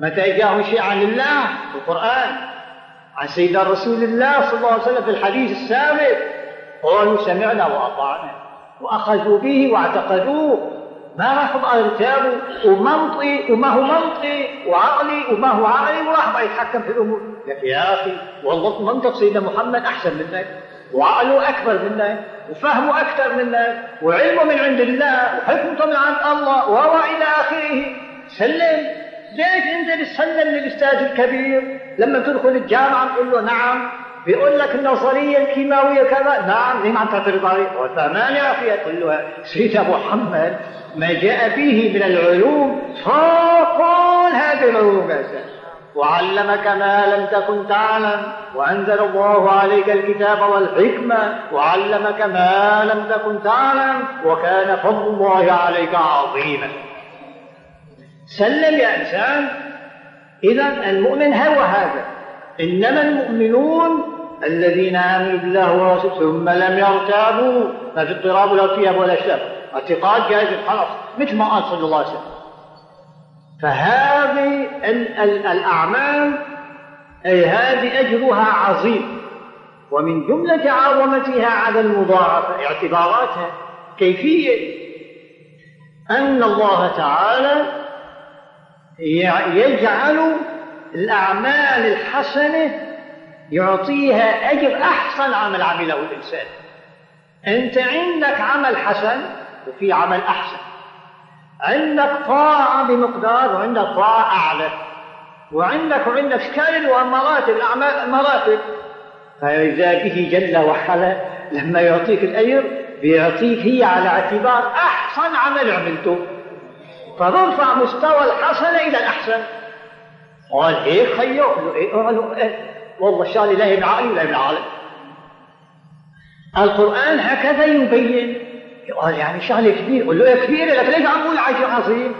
متى جاءهم شيء عن الله؟ في القرآن. عن سيدنا رسول الله صلى الله عليه وسلم في الحديث السابق. قالوا سمعنا وأطعنا. وأخذوا به واعتقدوه. ما راح ارتابوا ومنطقي وما هو منطقي وعقلي وما هو عقلي وراح بقى يتحكم في الأمور. لك يا أخي والله منطق سيدنا محمد أحسن منك وعقله أكبر منك وفهمه أكثر منك وعلمه من عند الله؟ وحكمته من عند الله؟ وهو إلى آخره؟ سلم. ليش أنت بتسلم للأستاذ الكبير؟ لما تدخل الجامعة تقول له نعم. بيقول لك النظريه الكيماوية كذا. نعم. ليه ما تعترض عليه؟ فهمان يا أخي. تقول له سيدنا محمد ما جاء فيه من العلوم فوق هذه العلوم يا وعلمك ما لم تكن تعلم وأنزل الله عليك الكتاب والحكمة وعلمك ما لم تكن تعلم وكان فضل الله عليك عظيما. سلم يا إنسان. إذا المؤمن هو هذا. إنما المؤمنون الذين آمنوا بالله ورسوله ثم لم يرتابوا ما في اضطراب ولا ارتياب ولا شك اعتقاد جائز خلاص مثل ما قال صلى الله عليه وسلم. فهذه الأعمال أي هذه أجرها عظيم. ومن جملة عظمتها على المضاعفة اعتباراتها كيفية أن الله تعالى يجعل الأعمال الحسنة يعطيها أجر أحسن عمل عمله الإنسان. أنت عندك عمل حسن وفي عمل أحسن. عندك طاعة بمقدار وعندك طاعة أعلى. وعندك وعندك شكال ومراتب مراتب. فإذا به جل وعلا لما يعطيك الأجر بيعطيك هي على اعتبار أحسن عمل عملته. فترفع مستوى الحسنة إلى الأحسن. قال إيه خيو قالوا إيه والله الشغله لا من عقلي ولا عقلك القرآن هكذا يبين قال يعني شغلة كبيرة. قل له إيه كبيرة لك ليش عم تقول اجر عظيم؟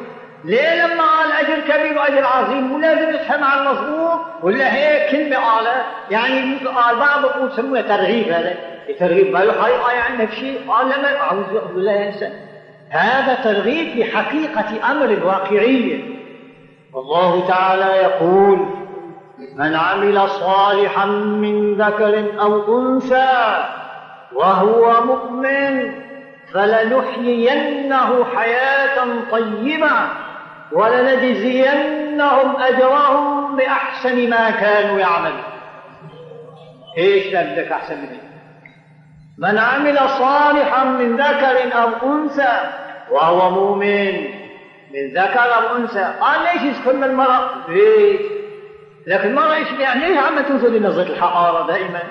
ليه لما قال اجر كبير واجر عظيم مو لازم يفهم على المضبوط ولا هيك كلمة قالها. يعني قال بعض بقول سموها ترغيب هذا. ترغيب ما له حقيقه يعني شيء. قال لما أعوذ بالله ينسى هذا ترغيب بحقيقة أمر واقعيه والله تعالى يقول من عمل صالحا من ذكر أو أنثى وهو مؤمن فلنحيينه حياة طيبة ولنجزينهم أجرهم بأحسن ما كانوا يعملون إيش بدك أحسن من من عمل صالحا من ذكر أو أنثى وهو مؤمن من ذكر أو أنثى قال ليش يذكرنا المرأة؟ ليش؟ لكن المرأة إيش يعني ليش عم تنظر لنظرة الحقارة دائما؟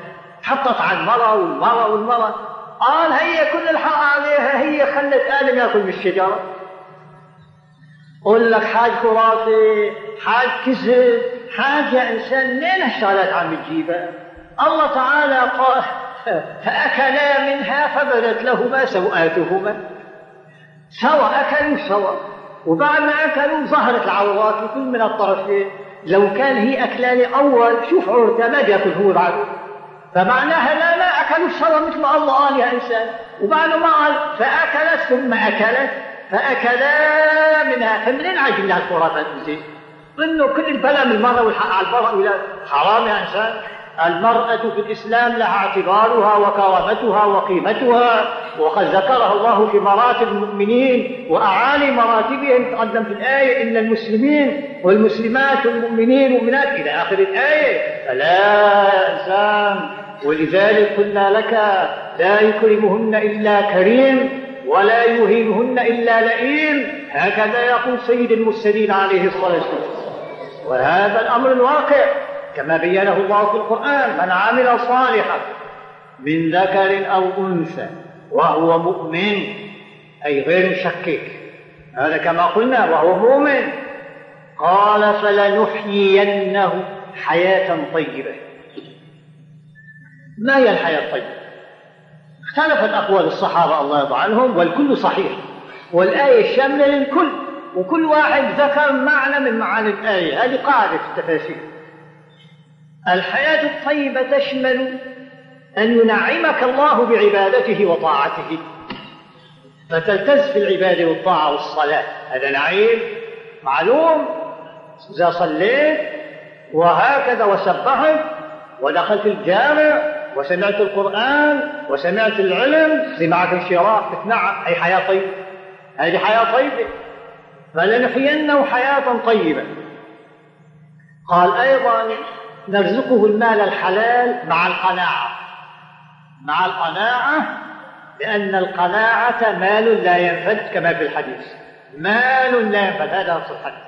حطت على المرأة والمرأة والمرأة قال هي كل الحق عليها هي خلت آدم ياكل من الشجرة قول لك حاج خرافي حاج كذب حاجة إنسان منين هالشغلات عم تجيبها الله تعالى قال فأكلا منها فبدت لهما سوآتهما. سوا أكلوا سوا وبعد ما أكلوا ظهرت العورات لكل من الطرفين. لو كان هي أكلان أول شوف عورته ما بياكل هو بعده فمعناها لا لا أكلوا سوا مثل ما الله قال يا إنسان. وبعد ما قال فأكلت ثم أكلت فأكلا منها. فمنين عايشين لها الخرافات زين؟ إنه كل البلاء من المرأة والحق على المرأة ولا حرام يا إنسان. المرأة في الإسلام لها اعتبارها وكرامتها وقيمتها وقد ذكرها الله في مراتب المؤمنين وأعالي مراتبهم. تقدم في الآية إن المسلمين والمسلمات والمؤمنين والمؤمنات إلى آخر الآية. فلا إنسان ولذلك قلنا لك لا يكرمهن إلا كريم ولا يهينهن إلا لئيم. هكذا يقول سيد المرسلين عليه الصلاة والسلام. وهذا الأمر الواقع كما بينه الله في القرآن من عمل صالحا من ذكر أو أنثى وهو مؤمن أي غير مشكك. هذا كما قلنا وهو مؤمن قال فلنحيينه حياة طيبة ما هي الحياة؟ الطيبة اختلفت أقوال الصحابة الله يرضى عنهم والكل صحيح. والآية شاملة للكل. وكل واحد ذكر معنى من معاني الآية. هذه قاعدة في التفاسير. الحياة الطيبة تشمل أن ينعمك الله بعبادته وطاعته. فتلتز في العبادة والطاعة والصلاة. هذا نعيم معلوم. إذا صليت وهكذا وسبحت ودخلت الجامع وسمعت القرآن وسمعت العلم سمعك الشراء تتنعم أي حياة طيبة. هذه حياة طيبة. فلنحيينه حياة طيبة. قال أيضا نرزقه المال الحلال مع القناعة. مع القناعة لأن القناعة مال لا ينفد كما في الحديث. مال لا ينفد هذا نص الحديث.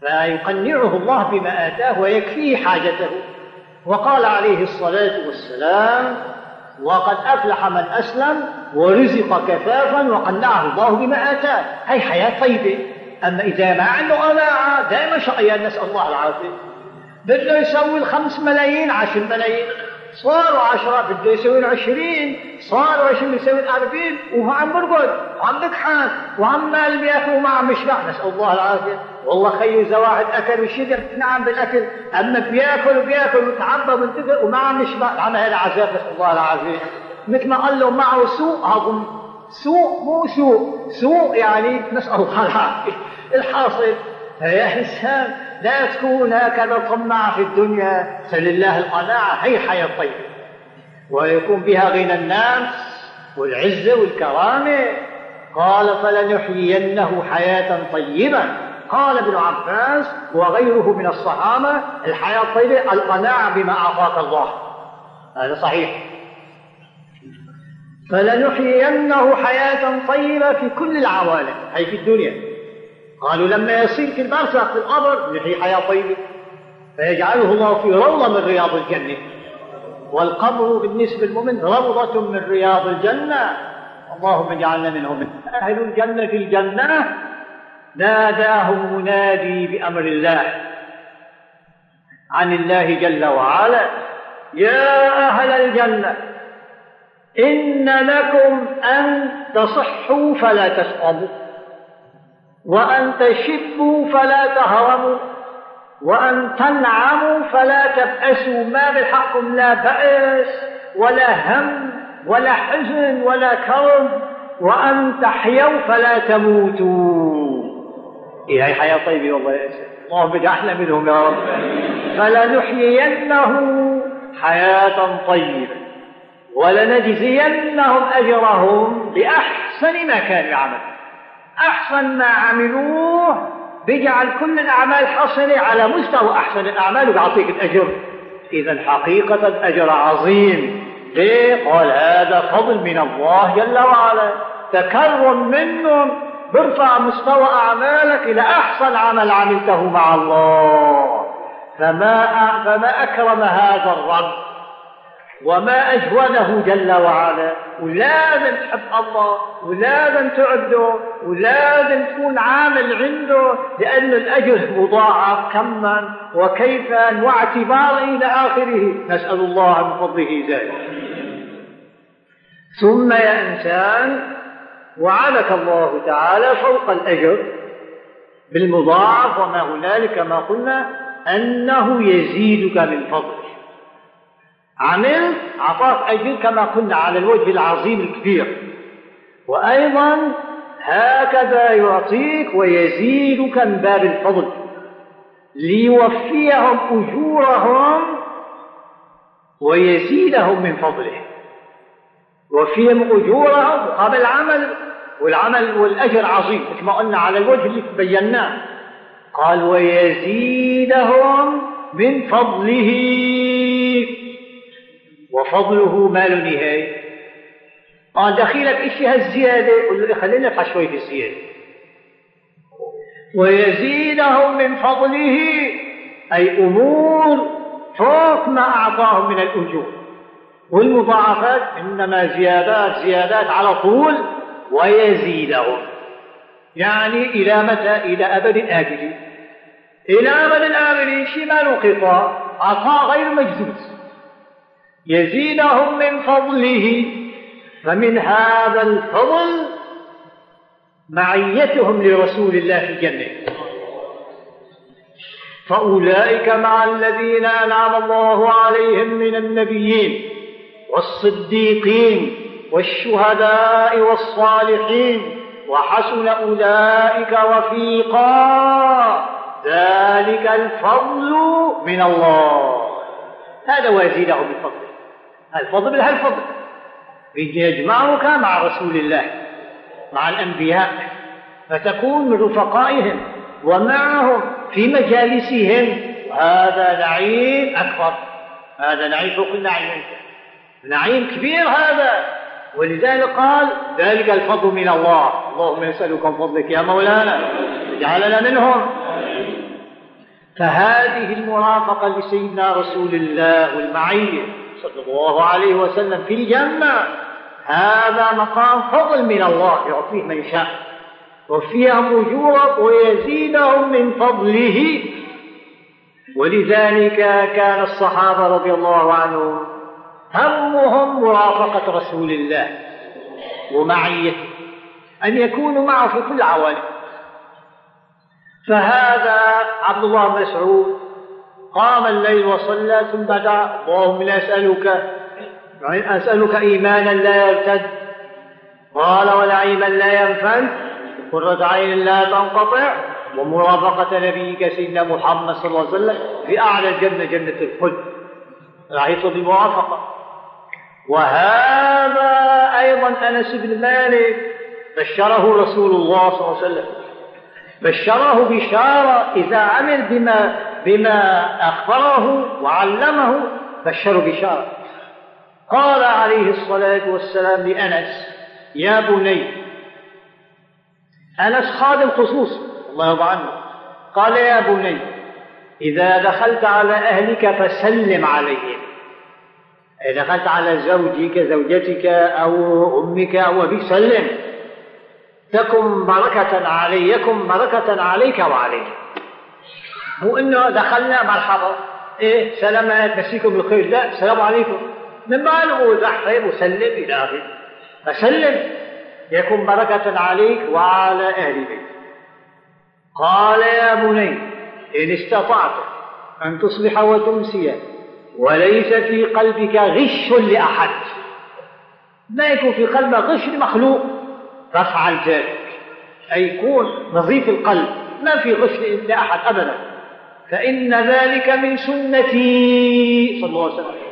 فيقنعه الله بما آتاه ويكفيه حاجته. وقال عليه الصلاة والسلام وقد أفلح من أسلم ورزق كفافا وقنعه الله بما آتاه. هي حياة طيبة. أما إذا ما عنده قناعة دائما شقيان نسأل الله العافية. بده يسوي الخمس ملايين عشر ملايين. صاروا عشرة بده يسوي عشرين صاروا عشرين يسوي الأربعين وهو عم برقد وعم بكحان وعمال بياكل وما عم يشبع نسأل الله العافية. والله خيو إذا واحد أكل وشجر نعم بالأكل. أما بيأكل وبيأكل وتعبى وانتفق وما عم يشبع عم هذا عذاب نسأل الله العافية. مثل ما قال له معه سوء هضم سوء مو سوء. سوء يعني نسأل الله العافية. الحاصل يا إنسان لا تكون هكذا طماع في الدنيا فلله القناعة هي حياة طيبة. ويكون بها غنى الناس والعزة والكرامة. قال فلنحيينه حياة طيبة. قال ابن عباس وغيره من الصحابة الحياة الطيبة القناعة بما أعطاك الله. هذا صحيح. فلنحيينه حياة طيبة في كل العوالم. أي في الدنيا. قالوا لما يصير في البرزخ في القبر يحيي حياة طيبة. فيجعله الله في روضة من رياض الجنة. والقبر بالنسبة للمؤمن روضة من رياض الجنة. اللهم اجعلنا منهم. أهل الجنة في الجنة. ناداهم منادي بأمر الله. عن الله جل وعلا. يا أهل الجنة إن لكم أن تصحوا فلا تسقموا وأن تشبوا فلا تهرموا وأن تنعموا فلا تبأسوا. ما بحقكم لا بأس ولا هم ولا حزن ولا كرب وأن تحيوا فلا تموتوا. إيه هي حياة طيبة والله يا اللهم بدي أحلى منهم يا رب. فلنحيينه حياة طيبة ولنجزينهم أجرهم بأحسن ما كانوا يعملون. أحسن ما عملوه. بيجعل كل الأعمال حصلة على مستوى أحسن الأعمال وبيعطيك الأجر. إذا حقيقة الأجر عظيم. ليه؟ قال هذا فضل من الله جل وعلا. تكرم منهم. بيرفع مستوى أعمالك إلى أحسن عمل عملته مع الله. فما فما أكرم هذا الرب. وما أجوده جل وعلا. ولازم تحب الله. ولازم تعبده. ولازم تكون عامل عنده لأن الأجر مضاعف. كما وكيفا واعتبارا إلى آخره. نسأل الله من فضله ذلك. ثم يا إنسان وعدك الله تعالى فوق الأجر بالمضاعف وما هنالك ما قلنا أنه يزيدك من فضله عملت أعطاك أجر كما قلنا على الوجه العظيم الكبير. وأيضا هكذا يعطيك ويزيدك من باب الفضل. ليوفيهم أجورهم ويزيدهم من فضله. وفيهم أجورهم قبل العمل والعمل والأجر عظيم. مثل ما قلنا على الوجه اللي بيناه قال ويزيدهم من فضله. وفضله ما له نهاية قال دخيلك إيش هالزيادة قل له خلينا نفحص شوي في الزيادة. ويزيدهم من فضله أي أمور فوق ما أعطاهم من الأجور. والمضاعفات إنما زيادات زيادات على طول ويزيدهم. يعني إلى متى؟ إلى أبد الآبدين إلى أبد الآبدين شمال انقطاع عطاء غير مجزوز. يزيدهم من فضله. فمن هذا الفضل معيتهم لرسول الله في الجنة. فأولئك مع الذين أنعم الله عليهم من النبيين والصديقين والشهداء والصالحين وحسن أولئك رفيقا. ذلك الفضل من الله. هذا ويزيده بالفضل الفضل الفضل. يجمعك مع رسول الله مع الأنبياء فتكون من رفقائهم ومعهم في مجالسهم. هذا نعيم أكبر هذا نعيم فوق النعيم. نعيم كبير هذا ولذلك قال ذلك الفضل من الله. اللهم نسألك من فضلك يا مولانا اجعلنا منهم. فهذه المرافقة لسيدنا رسول الله والمعية صلى الله عليه وسلم في الجنة. هذا مقام فضل من الله يعطيه من شاء. وفيهم أجورا ويزيدهم من فضله. ولذلك كان الصحابة رضي الله عنهم همهم مرافقة رسول الله ومعيته أن يكونوا معه في كل عوالم فهذا عبد الله بن مسعود قام الليل وصلى ثم بدأ اللهم لا أسألك يعني أسألك إيمانا لا يرتد. قال ونعيما لا ينفد قرة عين لا تنقطع. ومرافقة نبيك سيدنا محمد صلى الله عليه وسلم في أعلى الجنة جنة الخلد رأيت بالموافقة وهذا أيضا أنس بن مالك بشره رسول الله صلى الله عليه وسلم. بشره بشارة إذا عمل بما بما أخبره وعلمه بشره بشارة. قال عليه الصلاة والسلام لأنس يا بني أنس خادم خصوص الله يرضى عنه. قال يا بني إذا دخلت على أهلك فسلم عليهم. إذا دخلت على زوجك زوجتك أو أمك أو أبيك سلم. تكن بركة علي يكن بركة عليك وعليك مو إنه دخلنا مرحبا إيه سلامات مسيكم بالخير لا السلام عليكم. من ماله زحف وسلم إلى آخره. فسلم يكون بركة عليك وعلى أهل بيتك. قال يا بني إن استطعت أن تصبح وتمسي وليس في قلبك غش لأحد. ما يكون في قلبك غش لمخلوق فافعل ذلك. أي يكون نظيف القلب ما في غش لأحد أبدا. فإن ذلك من سنتي صلى الله عليه وسلم.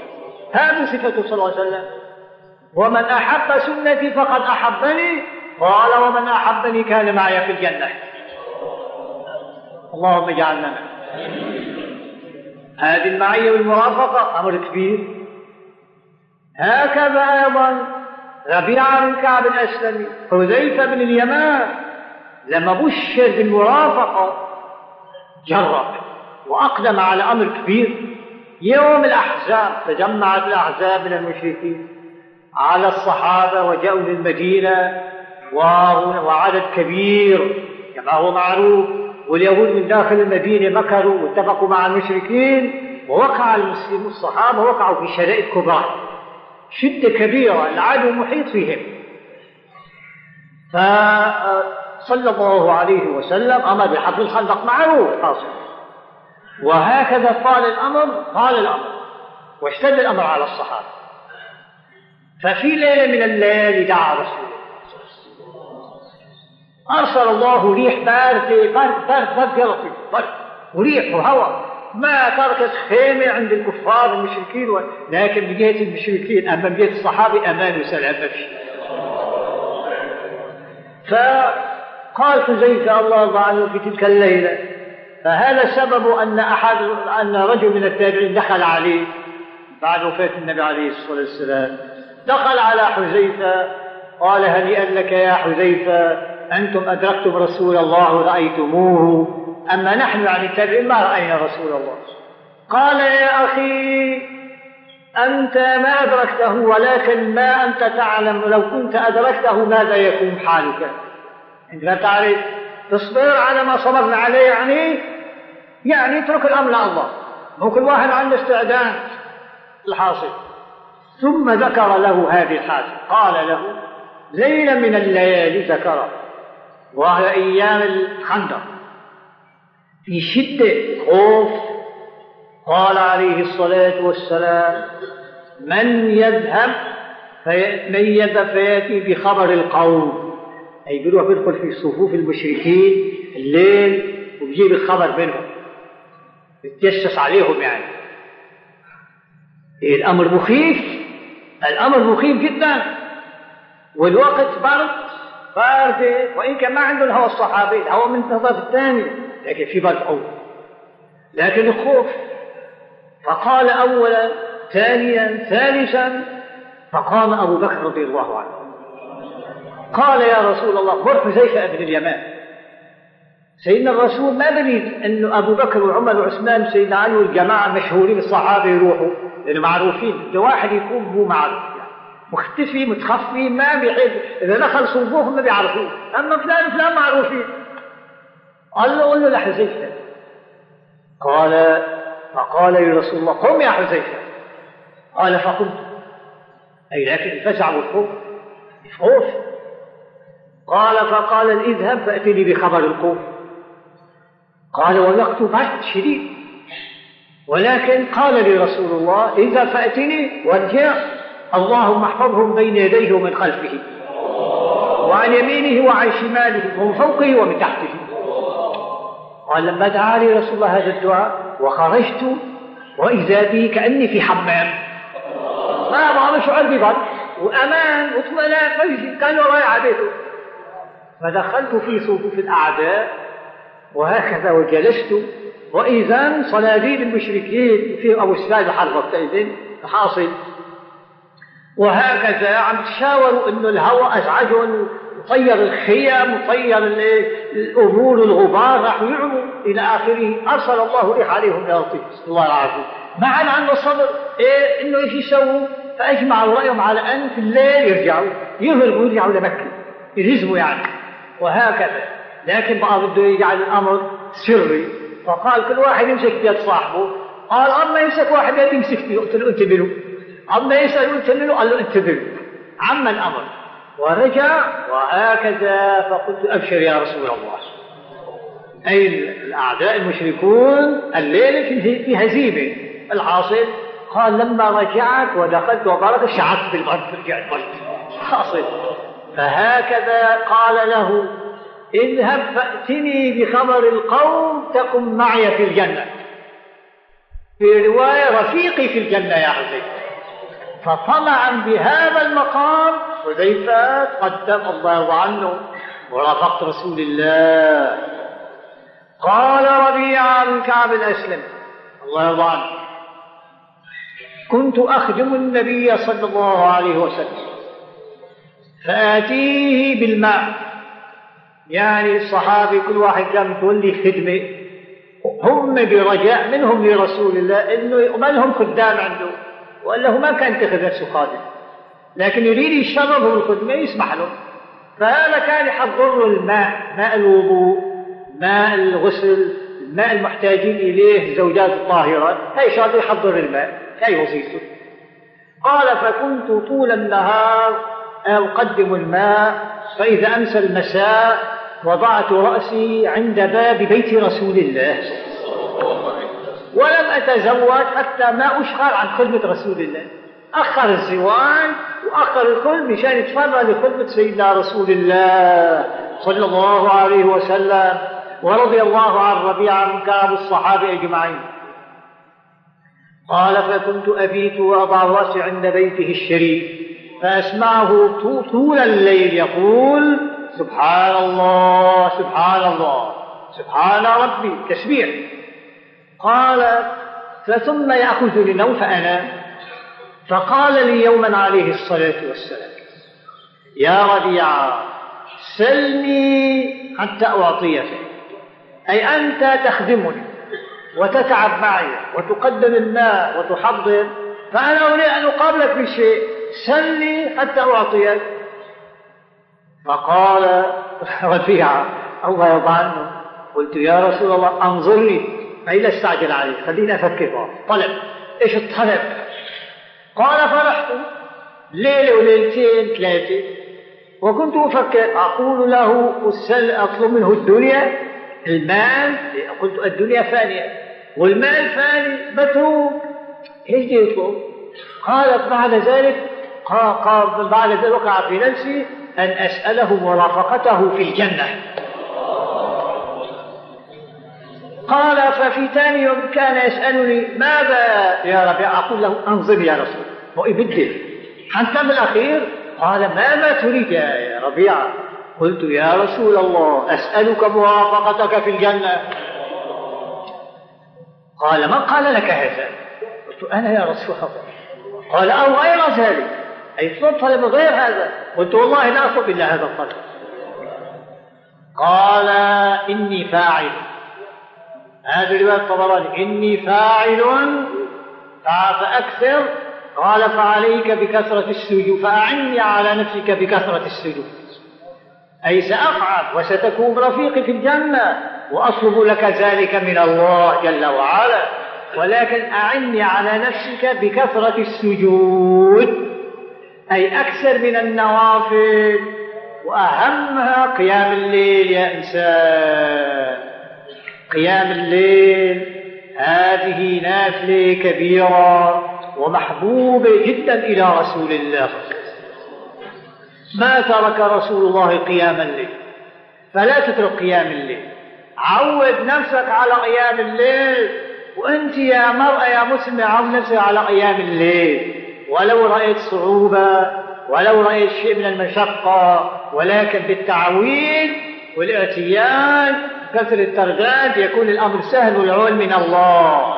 هذه صفته صلى الله عليه وسلم. ومن أحب سنتي فقد أحبني. قال ومن أحبني كان معي في الجنة. اللهم اجعلنا هذه المعية والمرافقة أمر كبير. هكذا أيضا ربيعة بن كعب الأسلمي حذيفة بن اليمان لما بشر بالمرافقة جرب وأقدم على أمر كبير. يوم الأحزاب تجمعت الأحزاب من المشركين على الصحابة وجاءوا للمدينة وعدد كبير كما هو معروف واليهود من داخل المدينة مكروا واتفقوا مع المشركين ووقع المسلمون الصحابة وقعوا في شدائد كبرى شدة كبيرة العدو محيط فيهم. فصلى الله عليه وسلم أمر بحفر الخندق معروف حاصل وهكذا طال الأمر طال الأمر. واشتد الأمر على الصحابة. ففي ليلة من الليالي دعا رسول أرسل الله ريح باردة برد برد برد يا لطيف برد وريح وهواء ما تركت خيمة عند الكفار المشركين و... لكن بجهة المشركين أما بجهة الصحابة أمان وسلام ما في فقال حذيفة الله عنه في تلك الليلة. فهذا سبب أن أحد أن رجل من التابعين دخل عليه بعد وفاة النبي عليه الصلاة والسلام. دخل على حذيفة قال هنيئا لك يا حذيفة أنتم أدركتم رسول الله ورأيتموه أما نحن يعني التابعين ما رأينا رسول الله. قال يا أخي أنت ما أدركته ولكن ما أنت تعلم لو كنت أدركته ماذا يكون حالك؟ أنت لا تعرف تصبر على ما صبرنا عليه يعني يعني اترك الأمر لله مو كل واحد عنده استعداد الحاصل. ثم ذكر له هذه الحادثة قال له ليلة من الليالي ذكره وهي أيام الخندق. في شدة خوف قال عليه الصلاة والسلام من يذهب من يذهب فيأتي بخبر القوم. أي بيروح بيدخل في صفوف المشركين الليل وبيجيب الخبر منهم. بيتجسس عليهم يعني. إيه الأمر مخيف. الأمر مخيف جدا. والوقت برد باردة. وإن كان ما عنده الهوى الصحابي الهوى من الطرف الثاني لكن في برد أول. لكن الخوف. فقال أولا ثانيا ثالثا فقام أبو بكر رضي الله عنه. قال يا رسول الله مر حذيفة بن اليمان. سيدنا الرسول ما بريد انه أبو بكر وعمر وعثمان وسيدنا علي والجماعة المشهورين الصحابه يروحوا لأنه معروفين. ده واحد يكون هو معروف مختفي متخفي ما بيحب. إذا دخل صفوفهم ما بيعرفوه. أما فلان فلان معروفين. قال له قل له لحذيفه قال فقال لي رسول الله قم يا حذيفة. قال فقمت. أي لكن الفزع والخوف خوف قال فقال اذهب فاتني بخبر القوم. قال والوقت برد شديد. ولكن قال لي رسول الله اذا فأتني وارجع. اللهم احفظهم بين يديه ومن خلفه وعن يمينه وعن شماله ومن فوقه ومن تحته. قال لما دعا لي رسول الله هذا الدعاء وخرجت وإذا بي كأني في حمام. ما ما شعور ببرد وأمان واطمئنان كان رايح بيته فدخلت في صفوف الأعداء وهكذا وجلست وإذا صناديد المشركين في أبو سفيان الحرب وقتئذ حاصل وهكذا عم تشاوروا إنه الهواء ازعجهم وطير الخيم وطير الأمور والغبار راح يعموا إلى آخره. أرسل الله ريح عليهم يا لطيف الله العافية. ما عاد عنده صبر إيه إنه إيش يسووا؟ فأجمعوا رأيهم على أن في الليل يرجعوا يهربوا يرجعوا لمكة يلزموا يعني. وهكذا. لكن بقى بده يجعل الأمر سري. فقال كل واحد يمسك بيد صاحبه. قال اما يمسك واحد يد يمسك فيه يقتل انت منه أما يسأل تمنوا قال له انتبه عم الأمر. ورجع وهكذا. فقلت أبشر يا رسول الله. أي الأعداء المشركون الليلة في هزيمة. الحاصل. قال لما رجعت ودخلت وبرد شعرت بالبرد رجعت برد. حاصل. فهكذا قال له اذهب فأتني بخبر القوم تكن معي في الجنة. في رواية رفيقي في الجنة يا حذيفة فطمعا بهذا المقام حذيفة قدم الله عنه ورافقت رسول الله. قال ربيعة بن كعب الأسلم الله يرضى عنه كنت أخدم النبي صلى الله عليه وسلم. فآتيه بالماء. يعني الصحابي كل واحد كان متولي خدمة. هم برجاء منهم لرسول الله إنه يؤمنهم خدام عنده وإلا هو ما كان يتخذ نفسه خادم. لكن يريد يشربه الخدمة يسمح له. فهذا كان يحضر الماء ماء الوضوء ماء الغسل الماء المحتاجين إليه زوجات الطاهرات هاي شغلة يحضر الماء هاي وظيفته. قال فكنت طول النهار أقدم الماء فإذا أمسى المساء وضعت رأسي عند باب بيت رسول الله. ولم أتزوج حتى ما أشغل عن خدمة رسول الله. أخر الزواج وأخر الخلد مشان يتفرغ لخدمة سيدنا رسول الله صلى الله عليه وسلم ورضي الله عن ربيعة من كعب الصحابة أجمعين. قال فكنت أبيت وأضع رأسي عند بيته الشريف. فأسمعه طول الليل يقول سبحان الله سبحان الله سبحان ربي تسبيح. قال فثم يأخذ نوم فأنام فقال لي يوما عليه الصلاة والسلام يا ربيعة سلني حتى أعطيك أي أنت تخدمني وتتعب معي وتقدم الماء وتحضر فأنا أريد أن أقابلك بشيء. سلني حتى أعطيك. فقال رفيعة الله يرضى عنه. قلت يا رسول الله انظرني. أي لا استعجل عليك خليني أفكر. طلب. إيش الطلب؟ قال فرحت. ليلة وليلتين ثلاثة. وكنت أفكر أقول له أطلب منه الدنيا؟ المال؟ قلت الدنيا فانية. والمال فاني متروك. إيش يطلب؟ قالت بعد ذلك. بعد ذلك وقع في نفسي أن أسأله مرافقته في الجنة. قال ففي ثاني يوم كان يسألني ماذا يا ربي؟ أقول له أنظر يا رسول ويبدل حتى بالأخير قال ماذا تريد يا ربيعة قلت يا رسول الله أسألك مرافقتك في الجنة. قال من قال لك هذا؟ قلت أنا يا رسول الله. قال أو غير ذلك. أي اطلب طلب غير هذا؟ قلت والله لا أطلب إلا هذا الطلب قال إني فاعل. هذه رواية الطبراني إني فاعل. فأكثر. قال فعليك بكثرة السجود. فأعني على نفسك بكثرة السجود. أي سأفعل وستكون رفيقي في الجنة وأطلب لك ذلك من الله جل وعلا. ولكن أعني على نفسك بكثرة السجود. أي أكثر من النوافل وأهمها قيام الليل يا إنسان. قيام الليل هذه نافلة كبيرة ومحبوبة جدا إلى رسول الله. ما ترك رسول الله قيام الليل؟ فلا تترك قيام الليل. عود نفسك على قيام الليل وأنت يا مرأة يا مسلمة عود نفسك على قيام الليل. ولو رأيت صعوبة ولو رأيت شيء من المشقة ولكن بالتعويل والاعتياد كثر الترغاد يكون الأمر سهل والعون من الله.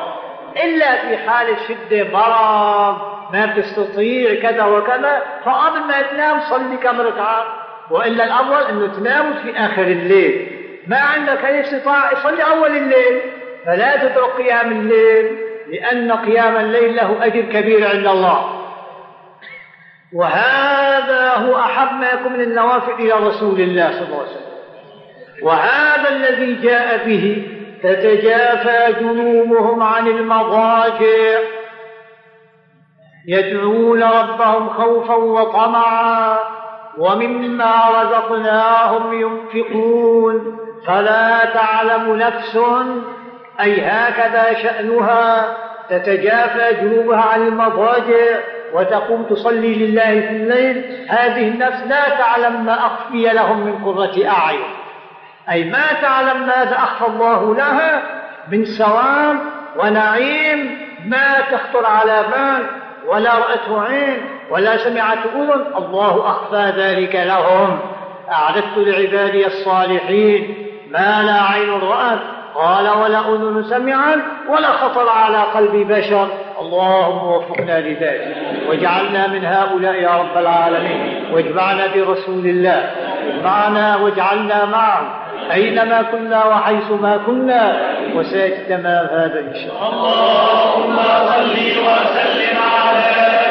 إلا في حالة شدة مرض ما بتستطيع كذا وكذا فقبل ما تنام صلي كم ركعة. وإلا الأفضل أنه تنام في آخر الليل. ما عندك أي استطاعة صلي أول الليل. فلا تترك قيام الليل لأن قيام الليل له أجر كبير عند الله. وهذا هو أحب ما يكون من النوافل إلى رسول الله صلى الله عليه وسلم. وهذا الذي جاء به تتجافى جنوبهم عن المضاجع. يدعون ربهم خوفا وطمعا. ومما رزقناهم ينفقون. فلا تعلم نفس. أي هكذا شأنها تتجافى جنوبها عن المضاجع. وتقوم تصلي لله في الليل هذه النفس لا تعلم ما أخفي لهم من قرة أعين. أي ما تعلم ماذا أخفى الله لها من ثواب ونعيم ما تخطر على بال ولا رأته عين ولا سمعت أذن. الله أخفى ذلك لهم. أعددت لعبادي الصالحين. ما لا عين رأت. قال ولا أذن سمعت ولا خطر على قلب بشر. اللهم وفقنا لذلك. واجعلنا من هؤلاء يا رب العالمين. واجمعنا برسول الله. اجمعنا واجعلنا معه. أينما كنا وحيث ما كنا. وسيأتي تمام هذا إن شاء الله. اللهم صل وسلم على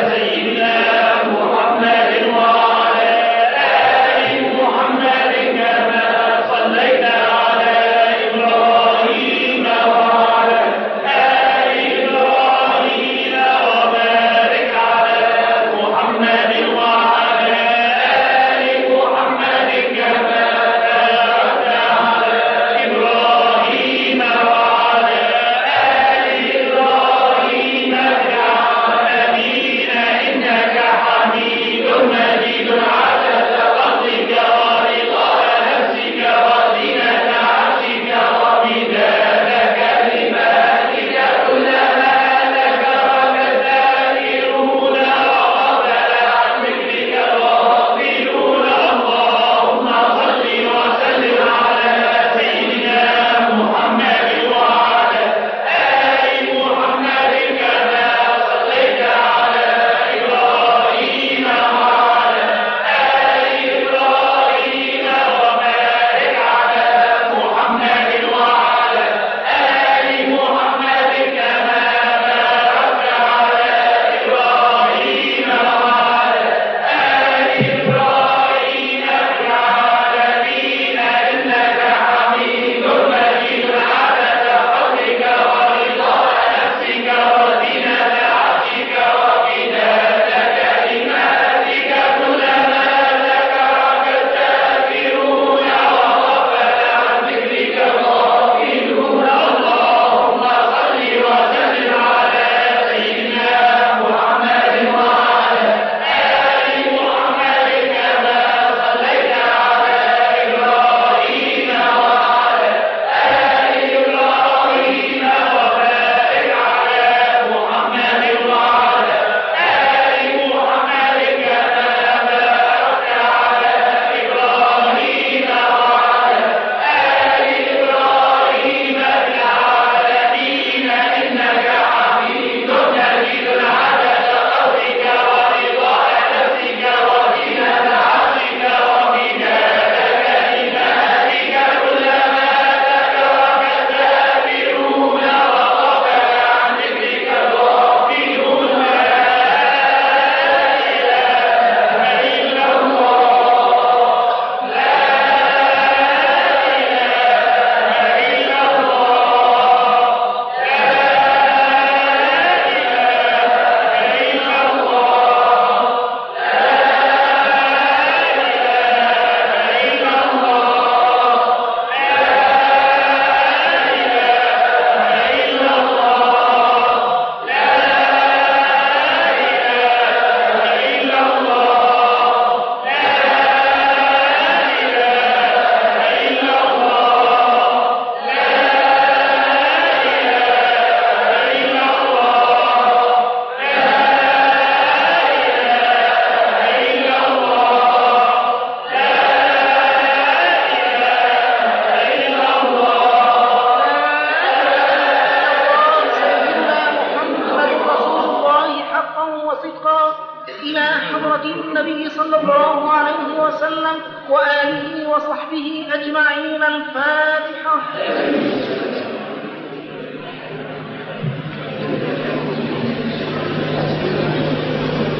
وصدقا إلى حضرة النبي صلى الله عليه وسلم وآله وصحبه أجمعين الفاتحة.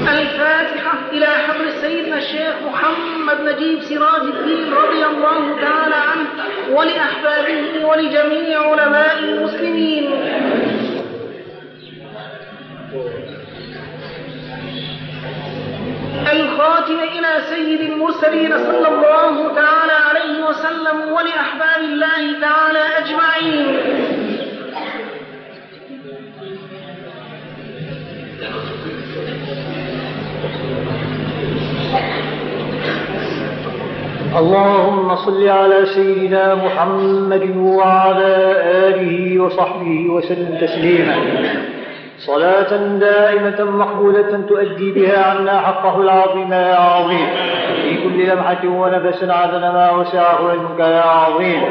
الفاتحة إلى حضر سيدنا الشيخ محمد نجيب سراج الدين رضي الله تعالى عنه ولأحبابه ولجميع علماء المسلمين. وخيراتنا إلى سيد المرسلين صلى الله تعالى عليه وسلم ولأحباب الله تعالى أجمعين. اللهم صل على سيدنا محمد وعلى آله وصحبه وسلم تسليما. صلاة دائمة مقبولة تؤدي بها عنا حقه العظيم يا عظيم. في كل لمحة ونفس عدد ما وسعه علمك يا عظيم.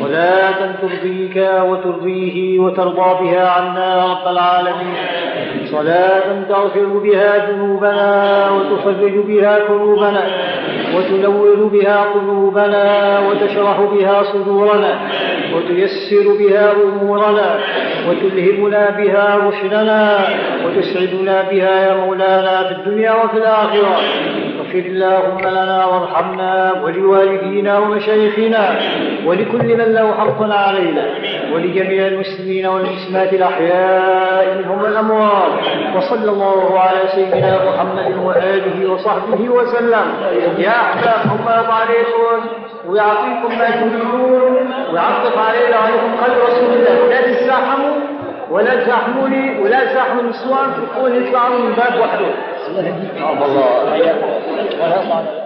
صلاة ترضيك وترضيه وترضى بها عنا يا رب العالمين. صلاة تغفر بها ذنوبنا وتفرج بها كروبنا وتنور بها قلوبنا وتشرح بها صدورنا وتيسر بها أمورنا وتلهمنا بها رشدنا وتسعدنا بها يا مولانا في الدنيا وفي الآخرة. اغفر اللهم لنا وارحمنا ولوالدينا ومشايخنا ولكل من له حق علينا ولجميع المسلمين والمسلمات الأحياء منهم والأموات وصلى الله على سيدنا محمد وآله وصحبه وسلم. يا أحباب هم عليكم ويعطيكم ما تريدون ويعطف علينا وعليكم قلب رسول الله. لا تزاحموا ولا تزاحموني ولا تزاحموا النسوان تكون يطلعوا من باب وحده الله.